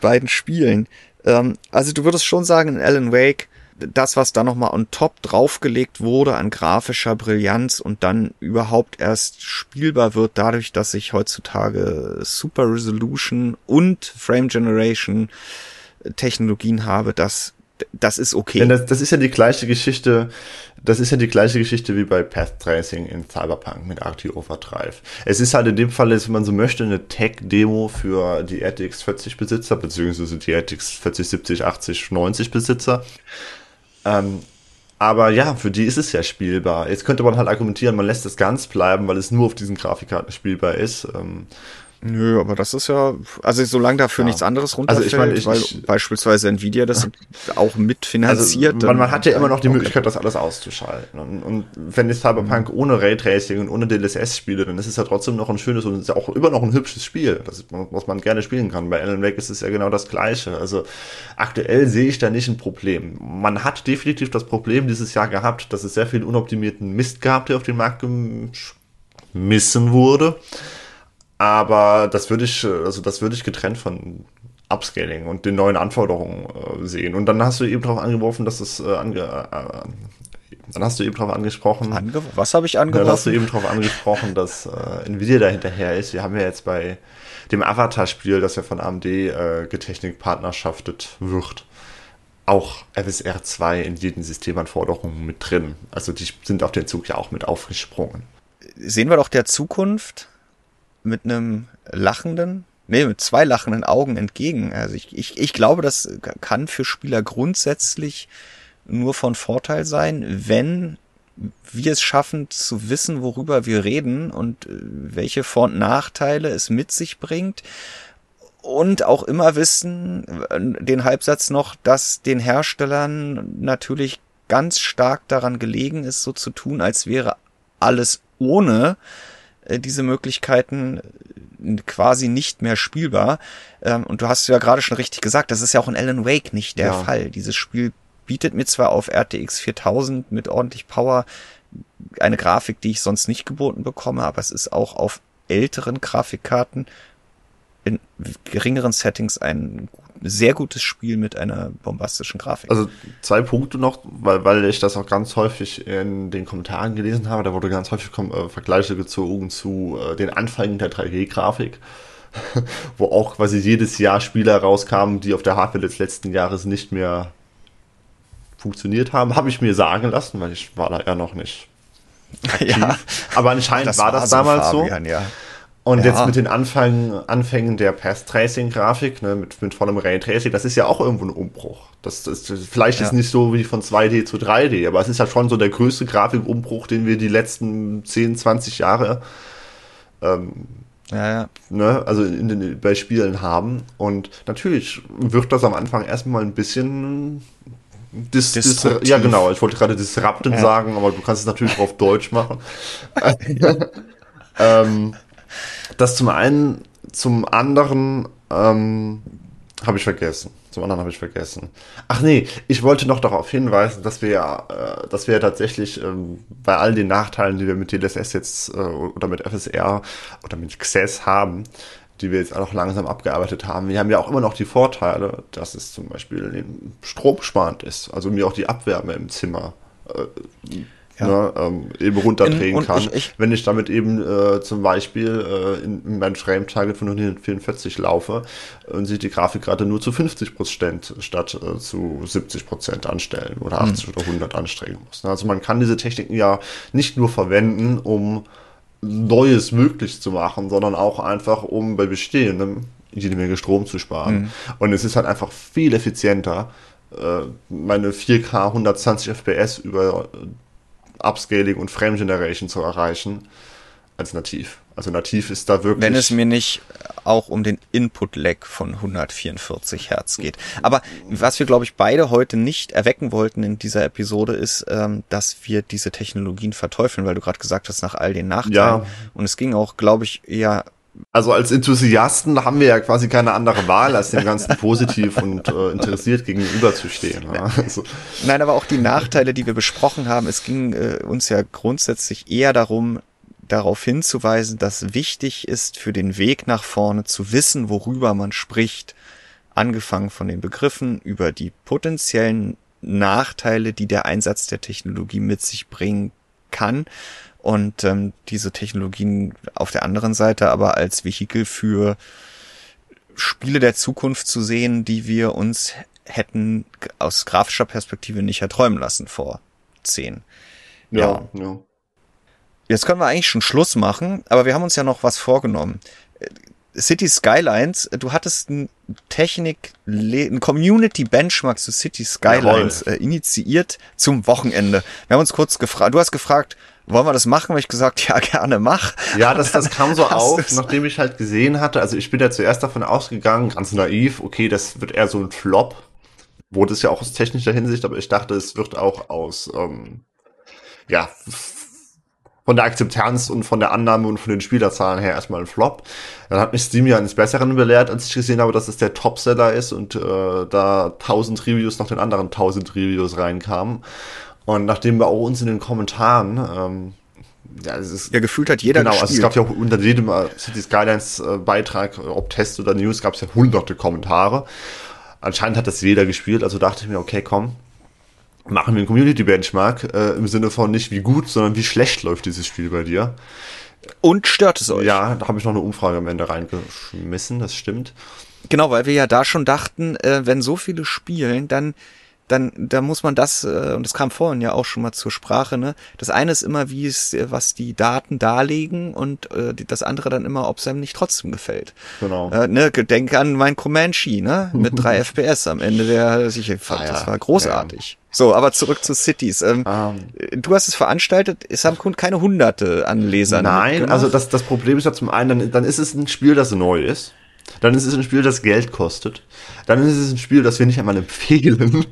beiden Spielen. Ähm, also du würdest schon sagen, in Alan Wake, das, was da nochmal on top draufgelegt wurde an grafischer Brillanz und dann überhaupt erst spielbar wird, dadurch, dass ich heutzutage Super Resolution und Frame Generation Technologien habe, das das ist okay. Denn das, das ist ja die gleiche Geschichte, das ist ja die gleiche Geschichte wie bei Path Tracing in Cyberpunk mit RT Overdrive. Es ist halt in dem Fall, wenn man so möchte, eine Tech-Demo für die RTX 40 Besitzer, beziehungsweise die RTX 40, 70, 80, 90 Besitzer. Ähm, aber ja, für die ist es ja spielbar. Jetzt könnte man halt argumentieren, man lässt es ganz bleiben, weil es nur auf diesen Grafikkarten spielbar ist. Ähm, Nö, aber das ist ja, also solange dafür ja. nichts anderes runterfällt, also ich mein, ich, weil beispielsweise Nvidia das auch mitfinanziert. Also man, man hat ja immer noch die. Möglichkeit, das alles auszuschalten. Und, und wenn ich Cyberpunk ohne Raytracing und ohne DLSS spiele, dann ist es ja trotzdem noch ein schönes und ist ja auch immer noch ein hübsches Spiel, das, was man gerne spielen kann. Bei Alan Wake ist es ja genau das Gleiche. Also aktuell sehe ich da nicht ein Problem. Man hat definitiv das Problem dieses Jahr gehabt, dass es sehr viel unoptimierten Mist gab, der auf den Markt geschmissen wurde. Aber das würde ich, also das würde ich getrennt von Upscaling und den neuen Anforderungen äh, sehen. Und dann hast du eben darauf angeworfen, dass es äh, ange, äh, dann hast du eben darauf angesprochen. Ange was habe ich angeworfen? Dann hast du eben darauf angesprochen, dass äh, Nvidia da hinterher ist. Wir haben ja jetzt bei dem Avatar-Spiel, das ja von AMD äh, getechnik partnerschaftet wird, auch FSR 2 in jeden Systemanforderungen mit drin. Also die sind auf den Zug ja auch mit aufgesprungen. Sehen wir doch der Zukunft mit einem lachenden, nee, mit zwei lachenden Augen entgegen. Also ich, ich, ich glaube, das kann für Spieler grundsätzlich nur von Vorteil sein, wenn wir es schaffen zu wissen, worüber wir reden und äh, welche Vor- und Nachteile es mit sich bringt. Und auch immer wissen, äh, den Halbsatz noch, dass den Herstellern natürlich ganz stark daran gelegen ist, so zu tun, als wäre alles ohne diese Möglichkeiten äh, quasi nicht mehr spielbar. Ähm, und du hast ja gerade schon richtig gesagt, das ist ja auch in Alan Wake nicht der ja. Fall. Dieses Spiel bietet mir zwar auf RTX 4000 mit ordentlich Power eine Grafik, die ich sonst nicht geboten bekomme, aber es ist auch auf älteren Grafikkarten in geringeren Settings ein sehr gutes Spiel mit einer bombastischen Grafik. Also zwei Punkte noch, weil, weil ich das auch ganz häufig in den Kommentaren gelesen habe. Da wurde ganz häufig äh, Vergleiche gezogen zu äh, den Anfängen der 3D-Grafik, wo auch quasi jedes Jahr Spiele rauskamen, die auf der Hardware des letzten Jahres nicht mehr funktioniert haben. Habe ich mir sagen lassen, weil ich war da ja noch nicht aktiv. Ja, Aber anscheinend das war das so damals Fabian, so. Ja. Und ja. jetzt mit den Anfang, Anfängen der Path-Tracing-Grafik, ne, mit, mit vollem Ray-Tracing, das ist ja auch irgendwo ein Umbruch. Das, das, vielleicht ja. ist nicht so wie von 2D zu 3D, aber es ist ja schon so der größte Grafikumbruch, den wir die letzten 10, 20 Jahre ähm, ja, ja. Ne, also in den, bei Spielen haben. Und natürlich wird das am Anfang erstmal ein bisschen Dis, dis, ja, genau. Ich wollte gerade disrupten ja. sagen, aber du kannst es natürlich auf Deutsch machen. ähm, das zum einen, zum anderen ähm, habe ich vergessen. Zum anderen habe ich vergessen. Ach nee, ich wollte noch darauf hinweisen, dass wir ja, äh, dass wir tatsächlich ähm, bei all den Nachteilen, die wir mit DLSS jetzt äh, oder mit FSR oder mit XS haben, die wir jetzt auch langsam abgearbeitet haben, wir haben ja auch immer noch die Vorteile, dass es zum Beispiel stromsparend ist, also mir auch die Abwärme im Zimmer äh, ja. ne, ähm, eben runterdrehen in, kann. Ich, ich, wenn ich damit eben äh, zum Beispiel äh, in, in meinem Frame-Target von 144 laufe und sich die Grafikkarte nur zu 50 Prozent statt äh, zu 70 Prozent anstellen oder 80 mhm. oder 100 anstrengen muss. Also man kann diese Techniken ja nicht nur verwenden, um Neues möglich zu machen, sondern auch einfach, um bei bestehendem jede Menge Strom zu sparen. Mhm. Und es ist halt einfach viel effizienter, äh, meine 4K 120 FPS über Upscaling und Frame Generation zu erreichen als nativ. Also nativ ist da wirklich. Wenn es mir nicht auch um den Input-Lag von 144 Hertz geht. Aber was wir, glaube ich, beide heute nicht erwecken wollten in dieser Episode, ist, ähm, dass wir diese Technologien verteufeln, weil du gerade gesagt hast, nach all den Nachteilen. Ja. Und es ging auch, glaube ich, eher Also als Enthusiasten haben wir ja quasi keine andere Wahl, als dem Ganzen positiv und äh, interessiert gegenüberzustehen. Ja. Also. Nein, aber auch die Nachteile, die wir besprochen haben, es ging äh, uns ja grundsätzlich eher darum, darauf hinzuweisen, dass wichtig ist für den Weg nach vorne zu wissen, worüber man spricht, angefangen von den Begriffen über die potenziellen Nachteile, die der Einsatz der Technologie mit sich bringen kann und ähm, diese Technologien auf der anderen Seite aber als Vehikel für Spiele der Zukunft zu sehen, die wir uns hätten aus grafischer Perspektive nicht erträumen lassen vor zehn ja. Ja. Jetzt können wir eigentlich schon Schluss machen, aber wir haben uns ja noch was vorgenommen. City Skylines, du hattest ein Technik, ein Community Benchmark zu City Skylines äh, initiiert zum Wochenende. Wir haben uns kurz gefragt, du hast gefragt, wollen wir das machen? Habe ich gesagt, ja, gerne mach. Ja, das, das kam so auf, nachdem ich halt gesehen hatte, also ich bin ja zuerst davon ausgegangen, ganz naiv, okay, das wird eher so ein Flop. Wurde es ja auch aus technischer Hinsicht, aber ich dachte, es wird auch aus, ähm, ja, von der Akzeptanz und von der Annahme und von den Spielerzahlen her erstmal ein Flop. Dann hat mich Steam ja eines Besseren belehrt, als ich gesehen habe, dass es der Topseller ist und äh, da 1000 Reviews nach den anderen 1000 Reviews reinkamen. Und nachdem wir auch uns in den Kommentaren ähm, ja, es ist, ja, gefühlt hat jeder Genau, gespielt. also es gab ja auch unter jedem äh, City Skylines äh, Beitrag, ob Test oder News, gab es ja hunderte Kommentare. Anscheinend hat das jeder gespielt, also dachte ich mir, okay, komm, machen wir einen Community Benchmark äh, im Sinne von nicht wie gut, sondern wie schlecht läuft dieses Spiel bei dir. Und stört es euch? Ja, da habe ich noch eine Umfrage am Ende reingeschmissen, das stimmt. Genau, weil wir ja da schon dachten, äh, wenn so viele spielen, dann dann da muss man das, äh, und das kam vorhin ja auch schon mal zur Sprache, ne? Das eine ist immer, wie es, äh, was die Daten darlegen und äh, das andere dann immer, ob es einem nicht trotzdem gefällt. Genau. Äh, ne, denk an mein Comanche, ne? Mit drei FPS am Ende der ich fand, ah, ja. das war großartig. Ja. So, aber zurück zu Cities. Ähm, um. Ähm. Du hast es veranstaltet, es haben keine Hunderte an Lesern. Nein, also das, das Problem ist ja zum einen, dann, dann ist es ein Spiel, das neu ist. Dann ist es ein Spiel, das Geld kostet. Dann ist es ein Spiel, das wir nicht einmal empfehlen.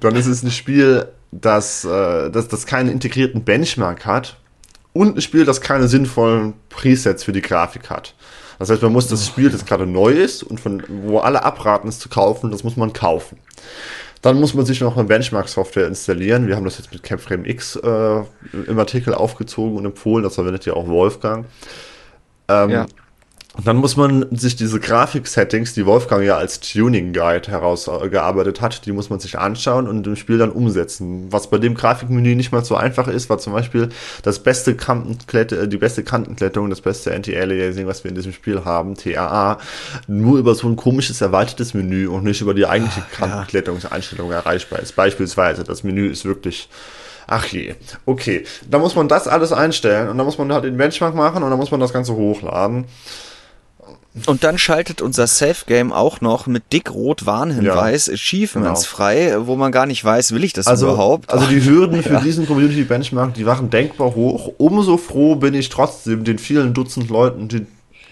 Dann ist es ein Spiel, das, äh, das, das keinen integrierten Benchmark hat. Und ein Spiel, das keine sinnvollen Presets für die Grafik hat. Das heißt, man muss das Spiel, das gerade neu ist und von wo alle abraten, es zu kaufen, das muss man kaufen. Dann muss man sich noch eine Benchmark-Software installieren. Wir haben das jetzt mit CapFrame X äh, im Artikel aufgezogen und empfohlen. Das verwendet ja auch Wolfgang. Ähm, ja. Und dann muss man sich diese Grafik-Settings, die Wolfgang ja als Tuning-Guide herausgearbeitet hat, die muss man sich anschauen und im Spiel dann umsetzen. Was bei dem Grafikmenü nicht mal so einfach ist, war zum Beispiel das beste Kantenklette, die beste Kantenklettung, das beste Anti-Aliasing, was wir in diesem Spiel haben, TAA, nur über so ein komisches erweitertes Menü und nicht über die eigentliche Kantenklettungseinstellung erreichbar ist. Beispielsweise, das Menü ist wirklich Ach je. Okay. Da muss man das alles einstellen und dann muss man halt den Benchmark machen und dann muss man das Ganze hochladen. Und dann schaltet unser Safe Game auch noch mit dick-rot Warnhinweis ja, Achievements genau. frei, wo man gar nicht weiß, will ich das also, überhaupt? Also die Hürden für ja. diesen Community Benchmark, die waren denkbar hoch. Umso froh bin ich trotzdem den vielen Dutzend Leuten, die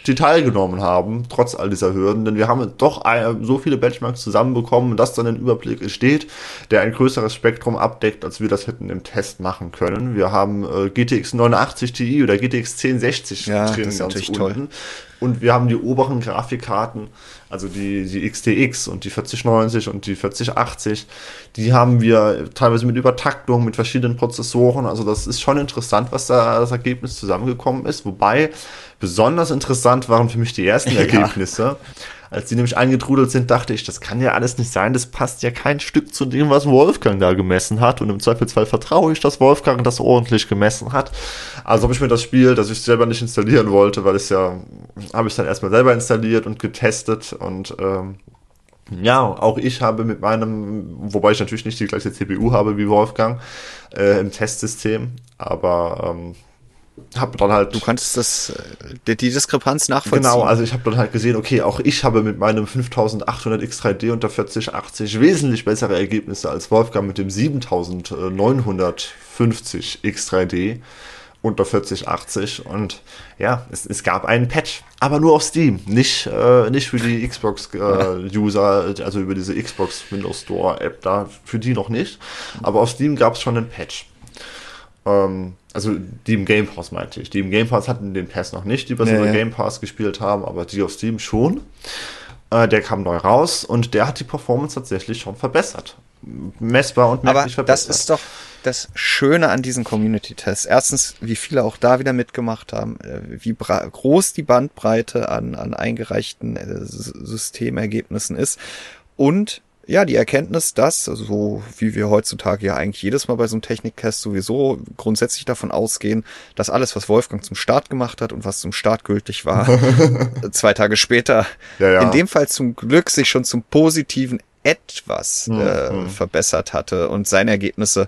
die teilgenommen haben, trotz all dieser Hürden, denn wir haben doch so viele Benchmarks zusammenbekommen, dass dann ein Überblick entsteht, der ein größeres Spektrum abdeckt, als wir das hätten im Test machen können. Wir haben äh, GTX 89 Ti oder GTX 1060 ja, drin das ist ganz unten. Toll. Und wir haben die oberen Grafikkarten, also die, die XTX und die 4090 und die 4080, die haben wir teilweise mit Übertaktung, mit verschiedenen Prozessoren. Also das ist schon interessant, was da das Ergebnis zusammengekommen ist. Wobei besonders interessant waren für mich die ersten Ergebnisse. Ja. Als die nämlich eingetrudelt sind, dachte ich, das kann ja alles nicht sein, das passt ja kein Stück zu dem, was Wolfgang da gemessen hat. Und im Zweifelsfall vertraue ich, dass Wolfgang das ordentlich gemessen hat. Also habe ich mir das Spiel, das ich selber nicht installieren wollte, weil es ja, habe ich dann erstmal selber installiert und getestet und ähm, ja, auch ich habe mit meinem, wobei ich natürlich nicht die gleiche CPU habe wie Wolfgang äh, im Testsystem, aber ähm, habe dann halt. Du kannst das, die, die Diskrepanz nachvollziehen. Genau, also ich habe dann halt gesehen, okay, auch ich habe mit meinem 5800 X3D unter 4080 wesentlich bessere Ergebnisse als Wolfgang mit dem 7950 X3D unter 4080 und ja, es, es gab einen Patch, aber nur auf Steam, nicht, äh, nicht für die Xbox-User, äh, also über diese Xbox Windows Store App da, für die noch nicht, aber auf Steam gab es schon einen Patch. Ähm, Also die im Game Pass meinte ich. Die im Game Pass hatten den Pass noch nicht, die bei nee, so Game Pass gespielt haben, aber die auf Steam schon. Äh, der kam neu raus und der hat die Performance tatsächlich schon verbessert. Messbar und merklich aber verbessert. Das ist doch das Schöne an diesen Community-Tests. Erstens, wie viele auch da wieder mitgemacht haben, äh, wie groß die Bandbreite an, an eingereichten äh, Systemergebnissen ist und ja, die Erkenntnis, dass, so wie wir heutzutage ja eigentlich jedes Mal bei so einem Techniktest sowieso grundsätzlich davon ausgehen, dass alles, was Wolfgang zum Start gemacht hat und was zum Start gültig war, zwei Tage später, ja, ja. in dem Fall zum Glück sich schon zum Positiven etwas mhm. äh, mhm. verbessert hatte und seine Ergebnisse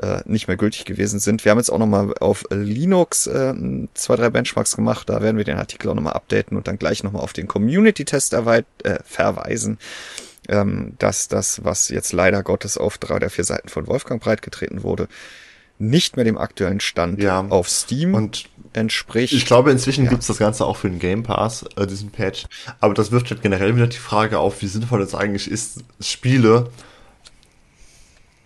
äh, nicht mehr gültig gewesen sind. Wir haben jetzt auch nochmal auf Linux äh, zwei, drei Benchmarks gemacht. Da werden wir den Artikel auch nochmal updaten und dann gleich nochmal auf den Community-Test äh, verweisen ähm, dass das, was jetzt leider Gottes auf drei der vier Seiten von Wolfgang breitgetreten wurde, nicht mehr dem aktuellen Stand ja. auf Steam und entspricht. Ich glaube, inzwischen ja. gibt's das Ganze auch für den Game Pass, äh, diesen Patch. Aber das wirft halt generell wieder die Frage auf, wie sinnvoll es eigentlich ist, Spiele,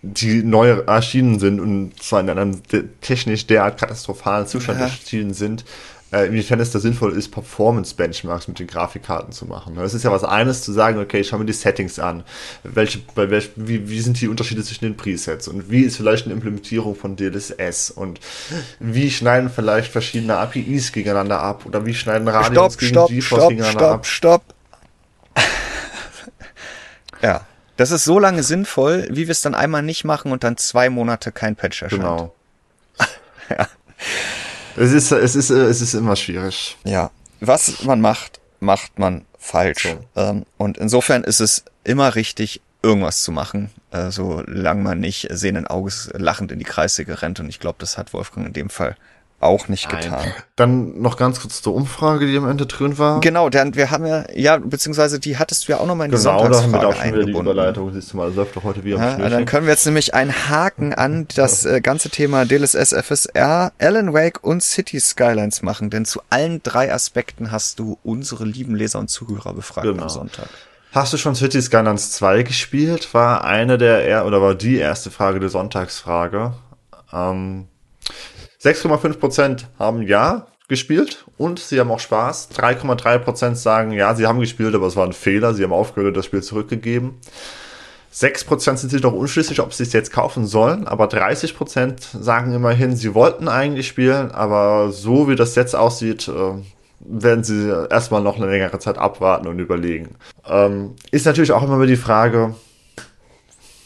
die neu erschienen sind und zwar in einem technisch derart katastrophalen Zustand ja. erschienen sind, äh, inwiefern es da sinnvoll ist, Performance-Benchmarks mit den Grafikkarten zu machen. Es ist ja was eines zu sagen, okay, ich schaue mir die Settings an. Welche, bei welch, wie, wie sind die Unterschiede zwischen den Presets und wie ist vielleicht eine Implementierung von DLSS und wie schneiden vielleicht verschiedene APIs gegeneinander ab oder wie schneiden Radios gegen stopp, GeForce stopp, gegeneinander stopp, ab. Stopp, stopp. ja. Das ist so lange sinnvoll, wie wir es dann einmal nicht machen und dann zwei Monate kein Patch erscheint. Genau. ja. Es ist, es ist, es ist immer schwierig. Ja. Was man macht, macht man falsch. So. Ähm, und insofern ist es immer richtig, irgendwas zu machen, äh, solange man nicht sehenden Auges lachend in die Kreissäge rennt. Und ich glaube, das hat Wolfgang in dem Fall auch nicht Nein. getan. Dann noch ganz kurz zur Umfrage, die am Ende drin war. Genau, denn wir haben ja, ja, beziehungsweise die hattest du ja auch nochmal in die genau, Sonntagsfrage da haben wir auch schon wieder die Überleitung, siehst du mal, läuft doch heute wie am ja, Dann können wir jetzt nämlich einen Haken an das äh, ganze Thema DLSS FSR, Alan Wake und City Skylines machen, denn zu allen drei Aspekten hast du unsere lieben Leser und Zuhörer befragt genau. am Sonntag. Hast du schon City Skylines 2 gespielt? War eine der, oder war die erste Frage der Sonntagsfrage. Ähm, 6,5% haben ja gespielt und sie haben auch Spaß. 3,3% sagen, ja, sie haben gespielt, aber es war ein Fehler. Sie haben aufgehört und das Spiel zurückgegeben. 6% sind sich noch unschlüssig, ob sie es jetzt kaufen sollen, aber 30% sagen immerhin, sie wollten eigentlich spielen, aber so wie das jetzt aussieht, äh, werden sie erstmal noch eine längere Zeit abwarten und überlegen. Ähm, ist natürlich auch immer die Frage,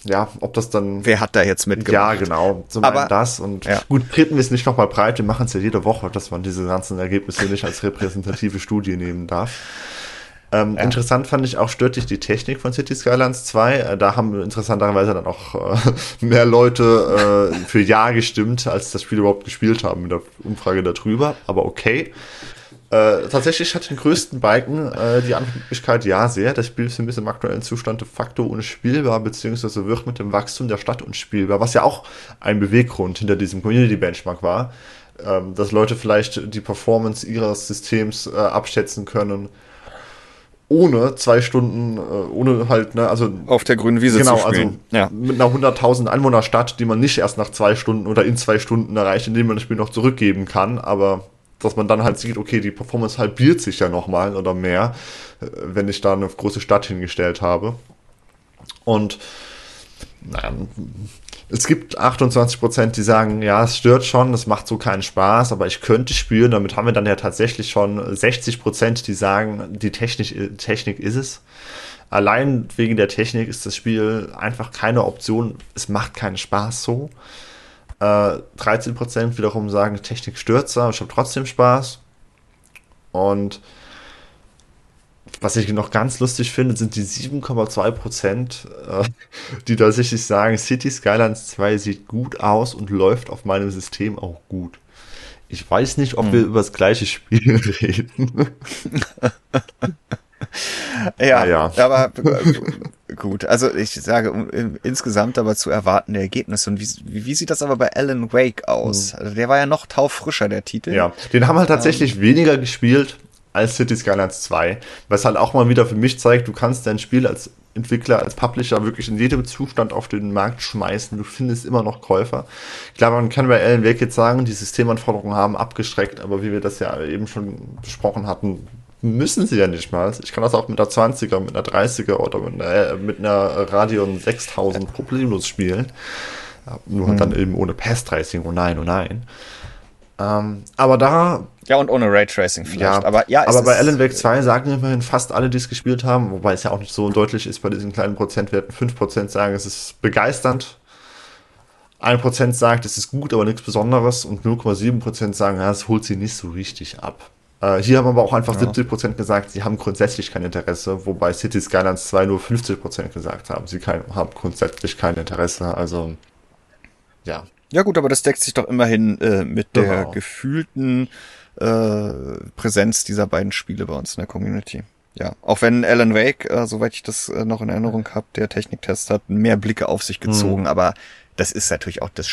ja, ob das dann. Wer hat da jetzt mitgemacht? Ja, genau. Zum Aber, das. Und ja. gut, treten wir es nicht nochmal breit. Wir machen es ja jede Woche, dass man diese ganzen Ergebnisse nicht als repräsentative Studie nehmen darf. Ähm, ja. Interessant fand ich auch, stört dich die Technik von City Skylines 2. Äh, da haben interessanterweise dann auch äh, mehr Leute äh, für Ja gestimmt, als das Spiel überhaupt gespielt haben mit der Umfrage darüber. Aber okay. Äh, tatsächlich hat den größten Balken äh, die Antwortmöglichkeit ja sehr. Das Spiel ist ein bisschen im aktuellen Zustand de facto unspielbar, beziehungsweise wird mit dem Wachstum der Stadt unspielbar, was ja auch ein Beweggrund hinter diesem Community Benchmark war, ähm, dass Leute vielleicht die Performance ihres Systems äh, abschätzen können ohne zwei Stunden, äh, ohne halt, ne, also. Auf der grünen Wiese genau, zu spielen. also ja. mit einer 100.000 Einwohnerstadt, die man nicht erst nach zwei Stunden oder in zwei Stunden erreicht, indem man das Spiel noch zurückgeben kann, aber dass man dann halt sieht, okay, die Performance halbiert sich ja nochmal oder mehr, äh, wenn ich da eine große Stadt hingestellt habe. Und naja, es gibt 28 Prozent, die sagen, ja, es stört schon, es macht so keinen Spaß, aber ich könnte spielen. Damit haben wir dann ja tatsächlich schon 60 Prozent, die sagen, die Technik, Technik ist es. Allein wegen der Technik ist das Spiel einfach keine Option. Es macht keinen Spaß so. Äh, 13% wiederum sagen, Technik stürzt, aber ich habe trotzdem Spaß. Und was ich noch ganz lustig finde, sind die 7,2%, äh, die tatsächlich sagen, City Skylines 2 sieht gut aus und läuft auf meinem System auch gut. Ich weiß nicht, ob hm. wir über das gleiche Spiel reden. ja, ja, aber äh, gut. Also ich sage insgesamt aber zu erwartende Ergebnisse. Und wie, wie, sieht das aber bei Alan Wake aus? Hm. Also der war ja noch taufrischer, der Titel. Ja, den haben halt tatsächlich ähm. weniger gespielt als City Skylines 2, was halt auch mal wieder für mich zeigt, du kannst dein Spiel als Entwickler, als Publisher wirklich in jedem Zustand auf den Markt schmeißen. Du findest immer noch Käufer. Ich glaube, man kann bei Alan Wake jetzt sagen, die Systemanforderungen haben abgeschreckt, aber wie wir das ja eben schon besprochen hatten, müssen sie ja nicht mal. Ich kann das auch mit einer 20er, mit einer 30er oder mit einer, mit einer Radeon 6000 problemlos spielen. Nur mhm. dann eben ohne Pass-Tracing, oh nein, oh nein. Ähm, aber da. Ja, und ohne Raytracing vielleicht. Ja, aber ja, aber bei Alan Wake 2 sagen immerhin fast alle, die es gespielt haben, wobei es ja auch nicht so deutlich ist bei diesen kleinen Prozentwerten. 5% sagen, es ist begeisternd. 1% sagt, es ist gut, aber nichts Besonderes. Und 0,7% sagen, ja, es holt sie nicht so richtig ab. Äh, hier haben aber auch einfach ja. 70% gesagt, sie haben grundsätzlich kein Interesse, wobei City Skylines 2 nur 50% gesagt haben. Sie kein, haben grundsätzlich kein Interesse. Also, ja. Ja gut, aber das deckt sich doch immerhin äh, mit genau. der gefühlten äh, Präsenz dieser beiden Spiele bei uns in der Community. Ja, auch wenn Alan Wake, äh, soweit ich das äh, noch in Erinnerung habe, der Techniktest hat mehr Blicke auf sich gezogen, mhm. aber das ist natürlich auch das.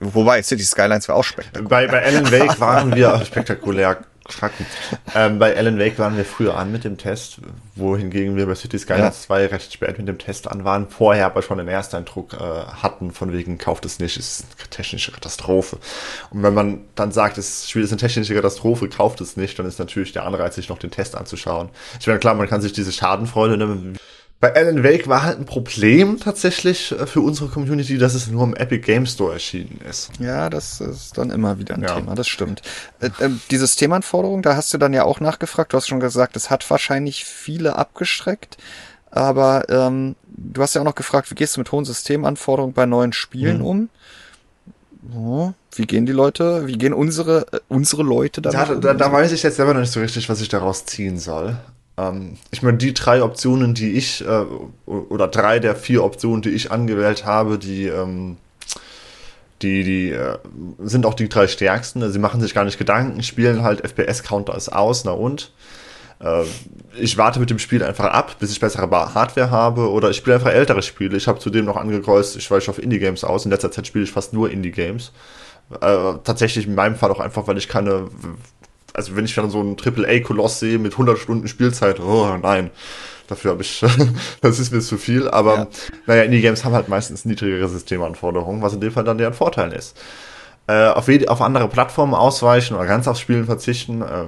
Wobei City Skylines war auch spektakulär. Bei, bei Alan Wake waren wir spektakulär ähm, bei Alan Wake waren wir früher an mit dem Test, wohingegen wir bei City Skylines ja. 2 recht spät mit dem Test an waren, vorher aber schon den Ersteindruck äh, hatten, von wegen kauft es nicht, es ist eine technische Katastrophe. Und wenn man dann sagt, das Spiel ist eine technische Katastrophe, kauft es nicht, dann ist natürlich der Anreiz, sich noch den Test anzuschauen. Ich meine, klar, man kann sich diese Schadenfreude, ne, bei Alan Wake war halt ein Problem tatsächlich äh, für unsere Community, dass es nur im Epic Game Store erschienen ist. Ja, das ist dann immer wieder ein ja. Thema, das stimmt. Äh, äh, die Systemanforderung, da hast du dann ja auch nachgefragt, du hast schon gesagt, es hat wahrscheinlich viele abgestreckt, aber ähm, du hast ja auch noch gefragt, wie gehst du mit hohen Systemanforderungen bei neuen Spielen mhm. um? Oh, wie gehen die Leute, wie gehen unsere, äh, unsere Leute damit da, da, da weiß ich jetzt selber noch nicht so richtig, was ich daraus ziehen soll. Ähm, ich meine, die drei Optionen, die ich, äh, oder drei der vier Optionen, die ich angewählt habe, die, ähm, die, die äh, sind auch die drei stärksten. Sie machen sich gar nicht Gedanken, spielen halt FPS-Counter ist aus, na und? Äh, ich warte mit dem Spiel einfach ab, bis ich bessere Hardware habe, oder ich spiele einfach ältere Spiele. Ich habe zudem noch angekreuzt, ich weiche auf Indie-Games aus. In letzter Zeit spiele ich fast nur Indie-Games. Äh, tatsächlich in meinem Fall auch einfach, weil ich keine also wenn ich dann so einen AAA-Koloss sehe mit 100 Stunden Spielzeit, oh nein, dafür habe ich, das ist mir zu viel. Aber ja. naja, Indie-Games haben halt meistens niedrigere Systemanforderungen, was in dem Fall dann deren Vorteil ist. Äh, auf, auf andere Plattformen ausweichen oder ganz aufs Spielen verzichten, äh,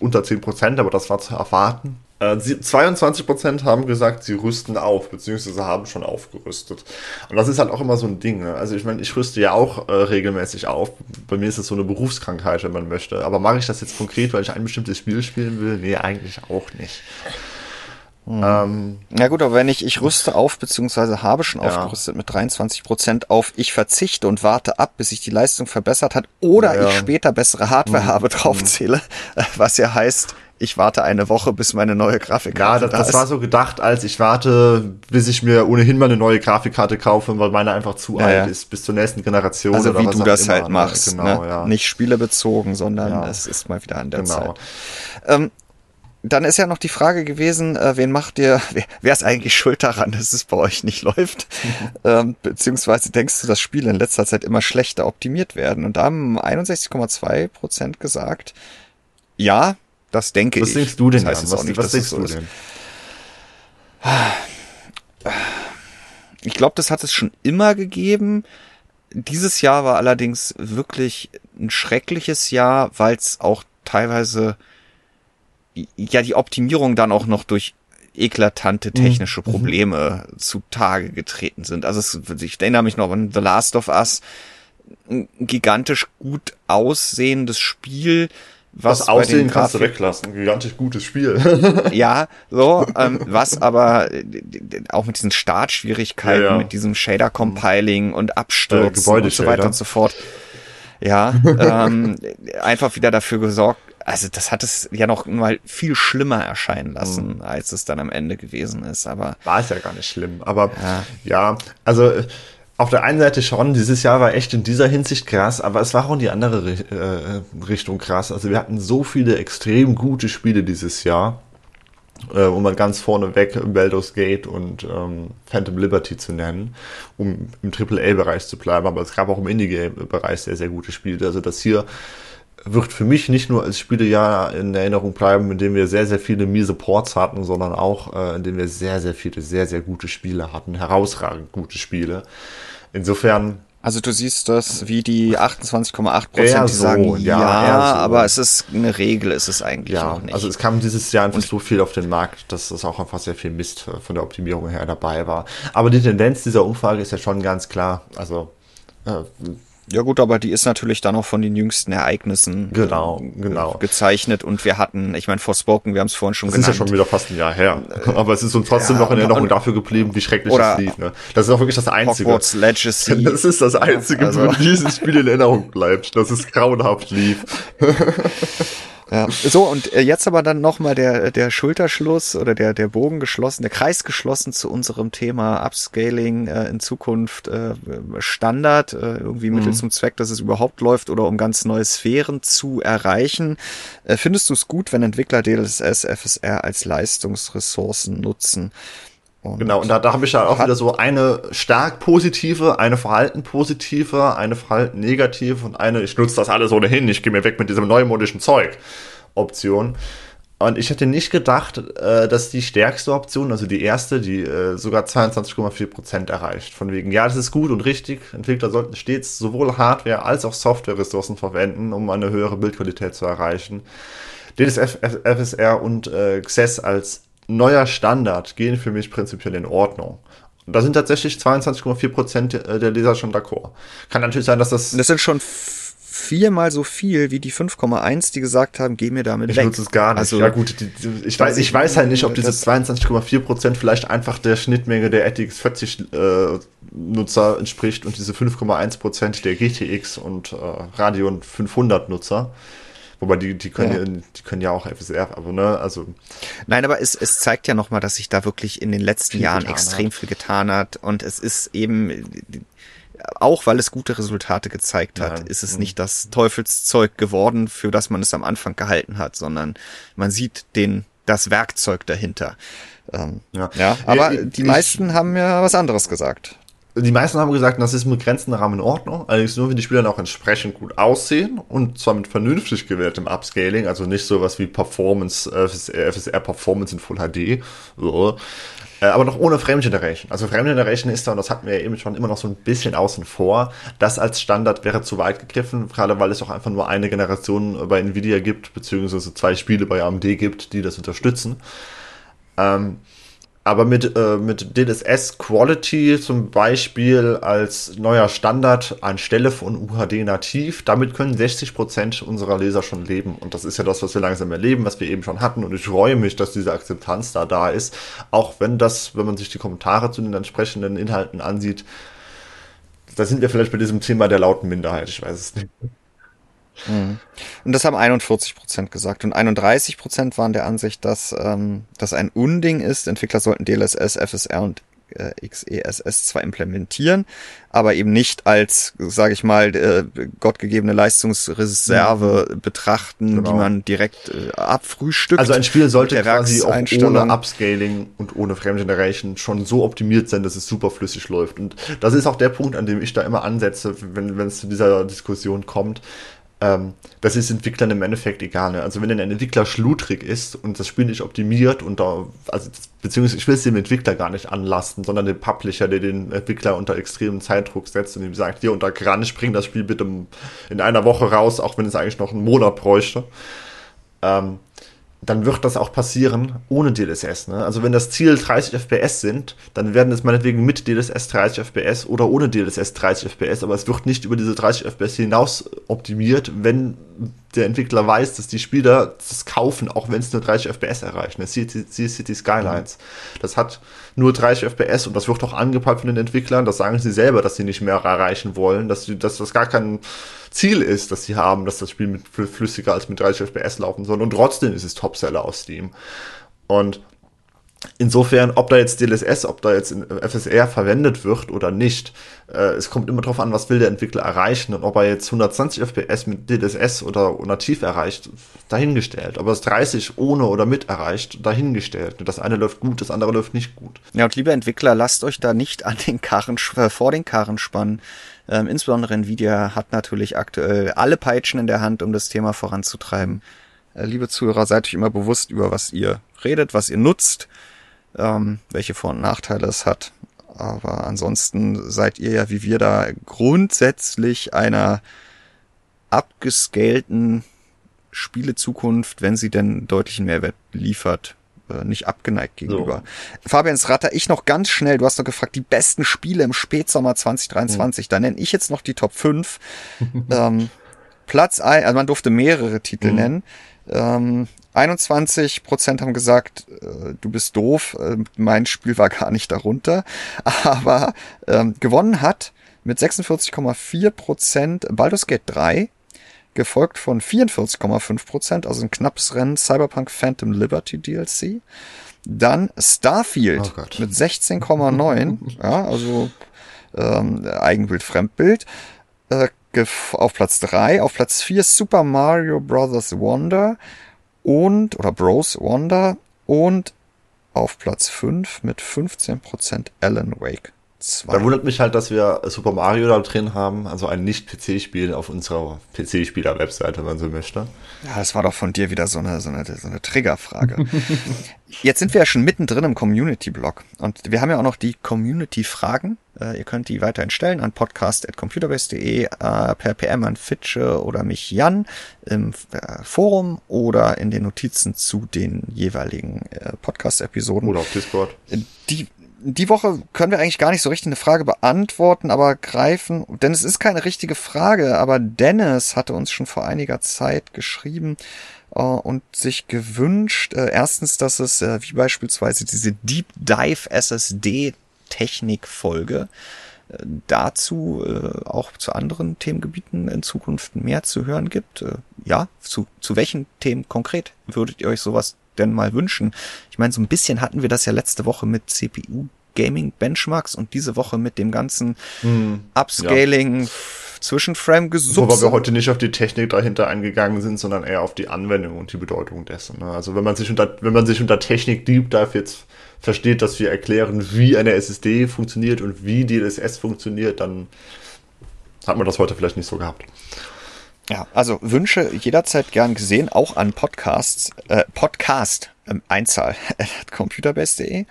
unter 10%, aber das war zu erwarten. 22% äh, haben gesagt, sie rüsten auf, beziehungsweise haben schon aufgerüstet. Und das ist halt auch immer so ein Ding. Ne? Also ich meine, ich rüste ja auch äh, regelmäßig auf. Bei mir ist es so eine Berufskrankheit, wenn man möchte. Aber mache ich das jetzt konkret, weil ich ein bestimmtes Spiel spielen will? Nee, eigentlich auch nicht. Hm. Ähm, ja gut, aber wenn ich, ich rüste auf, beziehungsweise habe schon ja. aufgerüstet mit 23 Prozent auf, ich verzichte und warte ab, bis sich die Leistung verbessert hat oder ja. ich später bessere Hardware hm. habe, draufzähle, was ja heißt, ich warte eine Woche, bis meine neue Grafikkarte ja, das, da das ist. war so gedacht, als ich warte, bis ich mir ohnehin mal eine neue Grafikkarte kaufe, weil meine einfach zu ja, alt ja. ist, bis zur nächsten Generation. Also wie du das halt halt machst. Genau, ne? ja. Nicht spielebezogen, sondern es ist mal wieder an der genau. Zeit. Ähm, dann ist ja noch die Frage gewesen, äh, wen macht ihr, wer, wer ist eigentlich schuld daran, dass es bei euch nicht läuft? ähm, beziehungsweise denkst du, dass Spiele in letzter Zeit immer schlechter optimiert werden? Und da haben 61,2 Prozent gesagt, ja, das denke was ich. Was denkst du denn? Das heißt was, nicht, was denkst so du denn? Ich glaube, das hat es schon immer gegeben. Dieses Jahr war allerdings wirklich ein schreckliches Jahr, weil es auch teilweise ja die Optimierung dann auch noch durch eklatante mhm. technische mhm. Probleme mhm. zutage getreten sind. Also es, ich erinnere mich noch an The Last of Us, ein gigantisch gut aussehendes Spiel, was das Aussehen kannst du weglassen. Gigantisch gutes Spiel. ja, so, ähm, was aber äh, auch mit diesen Startschwierigkeiten, ja, ja. mit diesem Shader-Compiling und Absturz äh, und so weiter und so fort. Ja, ähm, einfach wieder dafür gesorgt, also das hat es ja noch mal viel schlimmer erscheinen lassen, mhm. als es dann am Ende gewesen ist. Aber war es ja gar nicht schlimm. Aber ja, ja also auf der einen Seite schon, dieses Jahr war echt in dieser Hinsicht krass, aber es war auch in die andere äh, Richtung krass. Also wir hatten so viele extrem gute Spiele dieses Jahr, äh, um mal ganz vorne weg Baldur's Gate und ähm, Phantom Liberty zu nennen, um im AAA-Bereich zu bleiben, aber es gab auch im Indie-Bereich sehr, sehr gute Spiele. Also das hier wird für mich nicht nur als Spielejahr in Erinnerung bleiben, in dem wir sehr, sehr viele miese Ports hatten, sondern auch, äh, in dem wir sehr, sehr viele, sehr, sehr gute Spiele hatten, herausragend gute Spiele. Insofern also du siehst das wie die 28,8 Prozent, die so, sagen ja, ja so. aber es ist eine Regel, ist es eigentlich ja, noch nicht. Also es kam dieses Jahr einfach Und so viel auf den Markt, dass es auch einfach sehr viel Mist von der Optimierung her dabei war. Aber die Tendenz dieser Umfrage ist ja schon ganz klar. Also äh, ja gut, aber die ist natürlich dann auch von den jüngsten Ereignissen genau, genau. gezeichnet und wir hatten, ich meine, Forspoken, wir haben es vorhin schon das genannt. Das ist ja schon wieder fast ein Jahr her. Aber es ist uns trotzdem ja, noch in Erinnerung dafür geblieben, wie schrecklich das Lied. Ne? Das ist auch wirklich das Einzige. Hogwarts Legacy. Das ist das Einzige, also. wo dieses Spiel in Erinnerung bleibt, dass es grauenhaft lief. Ja. So, und äh, jetzt aber dann nochmal der, der Schulterschluss oder der, der Bogen geschlossen, der Kreis geschlossen zu unserem Thema Upscaling äh, in Zukunft äh, Standard, äh, irgendwie Mittel mhm. zum Zweck, dass es überhaupt läuft oder um ganz neue Sphären zu erreichen. Äh, findest du es gut, wenn Entwickler DLSS, FSR als Leistungsressourcen nutzen? Und genau, und da, da habe ich ja auch wieder so eine stark positive, eine verhalten positive, eine verhalten negative und eine, ich nutze das alles ohnehin, ich gehe mir weg mit diesem neumodischen Zeug Option. Und ich hätte nicht gedacht, äh, dass die stärkste Option, also die erste, die äh, sogar 22,4% erreicht. Von wegen, ja, das ist gut und richtig. Entwickler sollten stets sowohl Hardware als auch Software-Ressourcen verwenden, um eine höhere Bildqualität zu erreichen. DSF, FSR und äh, XES als neuer Standard gehen für mich prinzipiell in Ordnung. Und da sind tatsächlich 22,4 Prozent äh, der Leser schon d'accord. Kann natürlich sein, dass das. Das sind schon viermal so viel wie die 5,1, die gesagt haben, geh mir damit ich weg. Ich nutze es gar nicht. Also, ja gut, die, die, ich, weiß, ich weiß halt nicht, ob dieses 22,4 Prozent vielleicht einfach der Schnittmenge der RTX 40 äh, Nutzer entspricht und diese 5,1 Prozent der GTX und äh, Radeon 500 Nutzer. Wobei die, die können ja. ja. die können ja auch FSR, aber ne, also. Nein, aber es, es zeigt ja nochmal, dass sich da wirklich in den letzten Jahren extrem hat. viel getan hat. Und es ist eben, auch weil es gute Resultate gezeigt hat, ja. ist es nicht das Teufelszeug geworden, für das man es am Anfang gehalten hat, sondern man sieht den, das Werkzeug dahinter. Ähm, ja. ja, aber ich, die meisten haben ja was anderes gesagt die meisten haben gesagt, das ist mit begrenzten Rahmen in Ordnung, allerdings nur, wenn die Spieler dann auch entsprechend gut aussehen und zwar mit vernünftig gewähltem Upscaling, also nicht sowas wie Performance, FSR, FSR Performance in Full HD, so. Äh, aber noch ohne Frame Generation. Also Frame ist da, und das hatten wir ja eben schon immer noch so ein bisschen außen vor, das als Standard wäre zu weit gegriffen, gerade weil es auch einfach nur eine Generation bei Nvidia gibt, beziehungsweise zwei Spiele bei AMD gibt, die das unterstützen. Ähm, aber mit, äh, mit DLSS Quality zum Beispiel als neuer Standard anstelle von UHD nativ, damit können 60% unserer Leser schon leben. Und das ist ja das, was wir langsam erleben, was wir eben schon hatten. Und ich freue mich, dass diese Akzeptanz da da ist. Auch wenn das, wenn man sich die Kommentare zu den entsprechenden Inhalten ansieht, da sind wir vielleicht bei diesem Thema der lauten Minderheit. Ich weiß es nicht. Mhm. Und das haben 41 Prozent gesagt. Und 31 Prozent waren der Ansicht, dass ähm, das ein Unding ist. Entwickler sollten DLSS, FSR und äh, XESS zwar implementieren, aber eben nicht als, sage ich mal, äh, gottgegebene Leistungsreserve mhm. betrachten, genau. die man direkt äh, abfrühstückt. Also ein Spiel sollte quasi auch ohne Upscaling und ohne Frame Generation schon so optimiert sein, dass es super flüssig läuft. Und das ist auch der Punkt, an dem ich da immer ansetze, wenn wenn es zu dieser Diskussion kommt ähm, das ist Entwicklern im Endeffekt egal. Ne? Also wenn ein Entwickler schludrig ist und das Spiel nicht optimiert und da, also beziehungsweise ich will es dem Entwickler gar nicht anlasten, sondern dem Publisher, der den Entwickler unter extremen Zeitdruck setzt und ihm sagt, hier unter Crunch, bring das Spiel bitte in einer Woche raus, auch wenn es eigentlich noch einen Monat bräuchte. Ähm, dann wird das auch passieren ohne DLSS. Ne? Also wenn das Ziel 30 FPS sind, dann werden es meinetwegen mit DLSS 30 FPS oder ohne DLSS 30 FPS, aber es wird nicht über diese 30 FPS hinaus optimiert, wenn der Entwickler weiß, dass die Spieler das kaufen, auch wenn es nur 30 FPS erreicht. Ne? City, City Skylines. Das hat nur 30 FPS und das wird auch angepackt von den Entwicklern. Das sagen sie selber, dass sie nicht mehr erreichen wollen, dass, sie, dass das gar kein Ziel ist, dass sie haben, dass das Spiel mit flüssiger als mit 30 FPS laufen soll. Und trotzdem ist es Topseller aus Steam. Und Insofern, ob da jetzt DLSS, ob da jetzt in FSR verwendet wird oder nicht, äh, es kommt immer darauf an, was will der Entwickler erreichen und ob er jetzt 120 FPS mit DLSS oder nativ erreicht, dahingestellt. Aber es 30 ohne oder mit erreicht, dahingestellt. Das eine läuft gut, das andere läuft nicht gut. Ja, und liebe Entwickler, lasst euch da nicht an den Karren, äh, vor den Karren spannen. Ähm, insbesondere Nvidia hat natürlich aktuell alle Peitschen in der Hand, um das Thema voranzutreiben. Äh, liebe Zuhörer, seid euch immer bewusst über was ihr redet, was ihr nutzt ähm, welche Vor- und Nachteile es hat. Aber ansonsten seid ihr ja wie wir da grundsätzlich einer abgescalten Spielezukunft, wenn sie denn deutlichen Mehrwert liefert, äh, nicht abgeneigt gegenüber. So. Fabian Ratter, ich noch ganz schnell, du hast noch gefragt, die besten Spiele im Spätsommer 2023. Mhm. Da nenne ich jetzt noch die Top 5. ähm, Platz ein, also man durfte mehrere Titel mhm. nennen. Ähm, 21 Prozent haben gesagt, äh, du bist doof, äh, mein Spiel war gar nicht darunter. Aber ähm, gewonnen hat mit 46,4 Prozent Baldur's Gate 3, gefolgt von 44,5 Prozent, also ein knappes Rennen Cyberpunk Phantom Liberty DLC. Dann Starfield oh mit 16,9, ja, also ähm, Eigenbild, Fremdbild. Äh, auf Platz 3, auf Platz 4 Super Mario Bros. Wonder und, oder Bros Wonder und auf Platz 5 mit 15% Alan Wake 2. Da wundert mich halt, dass wir Super Mario da drin haben, also ein Nicht-PC-Spiel auf unserer PC-Spieler-Webseite, wenn man so möchte. Ja, das war doch von dir wieder so eine, so eine, so eine Triggerfrage. Jetzt sind wir ja schon mittendrin im Community-Blog und wir haben ja auch noch die Community-Fragen. Äh, ihr könnt die weiterhin stellen an podcast.computerbase.de, äh, per PM an Fitsche oder mich Jan im äh, Forum oder in den Notizen zu den jeweiligen äh, Podcast-Episoden. Oder auf Discord. Die, die Woche können wir eigentlich gar nicht so richtig eine Frage beantworten, aber greifen, denn es ist keine richtige Frage, aber Dennis hatte uns schon vor einiger Zeit geschrieben, äh, und sich gewünscht, äh, erstens, dass es äh, wie beispielsweise diese Deep Dive SSD Technikfolge äh, dazu äh, auch zu anderen Themengebieten in Zukunft mehr zu hören gibt. Äh, ja, zu, zu welchen Themen konkret würdet ihr euch sowas denn mal wünschen? Ich meine, so ein bisschen hatten wir das ja letzte Woche mit CPU Gaming Benchmarks und diese Woche mit dem ganzen mm, Upscaling ja. Zwischenframe gesucht. Wobei wir heute nicht auf die Technik dahinter eingegangen sind, sondern eher auf die Anwendung und die Bedeutung dessen. Ne? Also wenn man sich unter, wenn man sich unter Technik Deep Dive jetzt versteht, dass wir erklären, wie eine SSD funktioniert und wie DLSS funktioniert, dann hat man das heute vielleicht nicht so gehabt. Ja, also Wünsche jederzeit gern gesehen, auch an Podcasts, äh, Podcast, ähm, Einzahl, computerbest.de.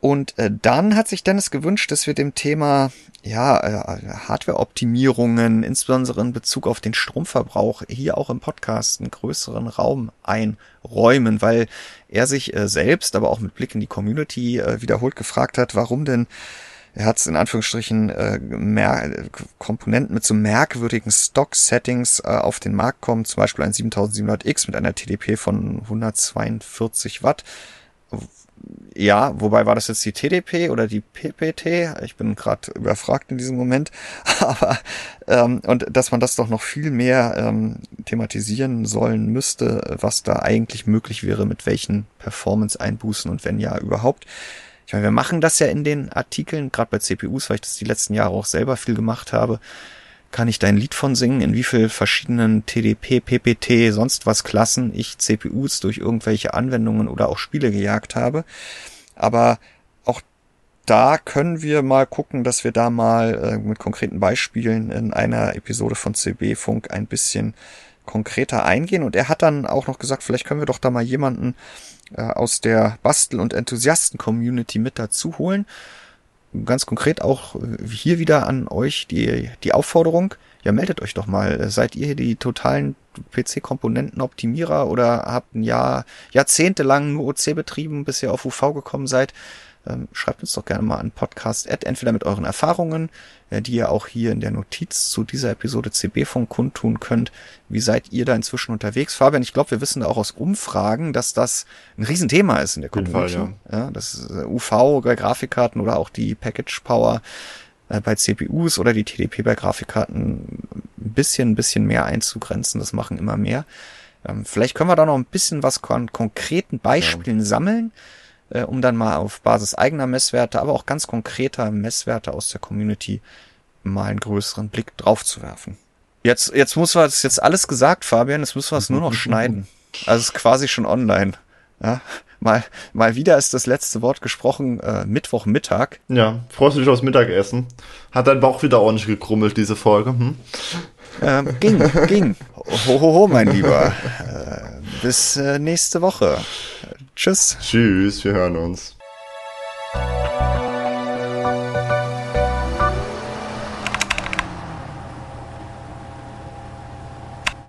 Und äh, dann hat sich Dennis gewünscht, dass wir dem Thema ja, äh, Hardware-Optimierungen, insbesondere in Bezug auf den Stromverbrauch, hier auch im Podcast einen größeren Raum einräumen, weil er sich äh, selbst, aber auch mit Blick in die Community äh, wiederholt gefragt hat, warum denn er hat es in Anführungsstrichen äh, mehr, Komponenten mit so merkwürdigen Stock-Settings äh, auf den Markt kommen, zum Beispiel ein 7700X mit einer TDP von 142 Watt, ja, wobei war das jetzt die TDP oder die PPT? Ich bin gerade überfragt in diesem Moment. Aber ähm, und dass man das doch noch viel mehr ähm, thematisieren sollen müsste, was da eigentlich möglich wäre, mit welchen Performance-Einbußen und wenn ja überhaupt. Ich meine, wir machen das ja in den Artikeln, gerade bei CPUs, weil ich das die letzten Jahre auch selber viel gemacht habe kann ich da ein Lied von singen, in wie viel verschiedenen TDP, PPT, sonst was Klassen ich CPUs durch irgendwelche Anwendungen oder auch Spiele gejagt habe. Aber auch da können wir mal gucken, dass wir da mal äh, mit konkreten Beispielen in einer Episode von CB Funk ein bisschen konkreter eingehen. Und er hat dann auch noch gesagt, vielleicht können wir doch da mal jemanden äh, aus der Bastel- und Enthusiasten-Community mit dazu holen ganz konkret auch hier wieder an euch die, die Aufforderung, ja, meldet euch doch mal. Seid ihr die totalen PC-Komponenten-Optimierer oder habt ein Jahr, jahrzehntelang nur OC betrieben, bis ihr auf UV gekommen seid? Ähm, schreibt uns doch gerne mal an Podcast, Ad, entweder mit euren Erfahrungen, äh, die ihr auch hier in der Notiz zu dieser Episode CB von kundtun könnt. Wie seid ihr da inzwischen unterwegs? Fabian, ich glaube, wir wissen da auch aus Umfragen, dass das ein Riesenthema ist in der Community. Fall, ja. ja. das ist, äh, UV bei Grafikkarten oder auch die Package Power äh, bei CPUs oder die TDP bei Grafikkarten ein bisschen, ein bisschen mehr einzugrenzen. Das machen immer mehr. Ähm, vielleicht können wir da noch ein bisschen was an konkreten Beispielen ja. sammeln äh, um dann mal auf Basis eigener Messwerte, aber auch ganz konkreter Messwerte aus der Community mal einen größeren Blick drauf zu werfen. Jetzt, jetzt muss man, das jetzt alles gesagt, Fabian, jetzt müssen wir es nur noch schneiden. Also es ist quasi schon online. Ja, mal, mal wieder ist das letzte Wort gesprochen, äh, Mittwochmittag. Ja, freust du dich aufs Mittagessen? Hat dein Bauch wieder ordentlich gekrummelt, diese Folge? Hm? Ähm, ging, ging. Hohoho, ho, ho, mein Lieber. Äh, bis äh, nächste Woche. Tschüss. Tschüss, wir hören uns.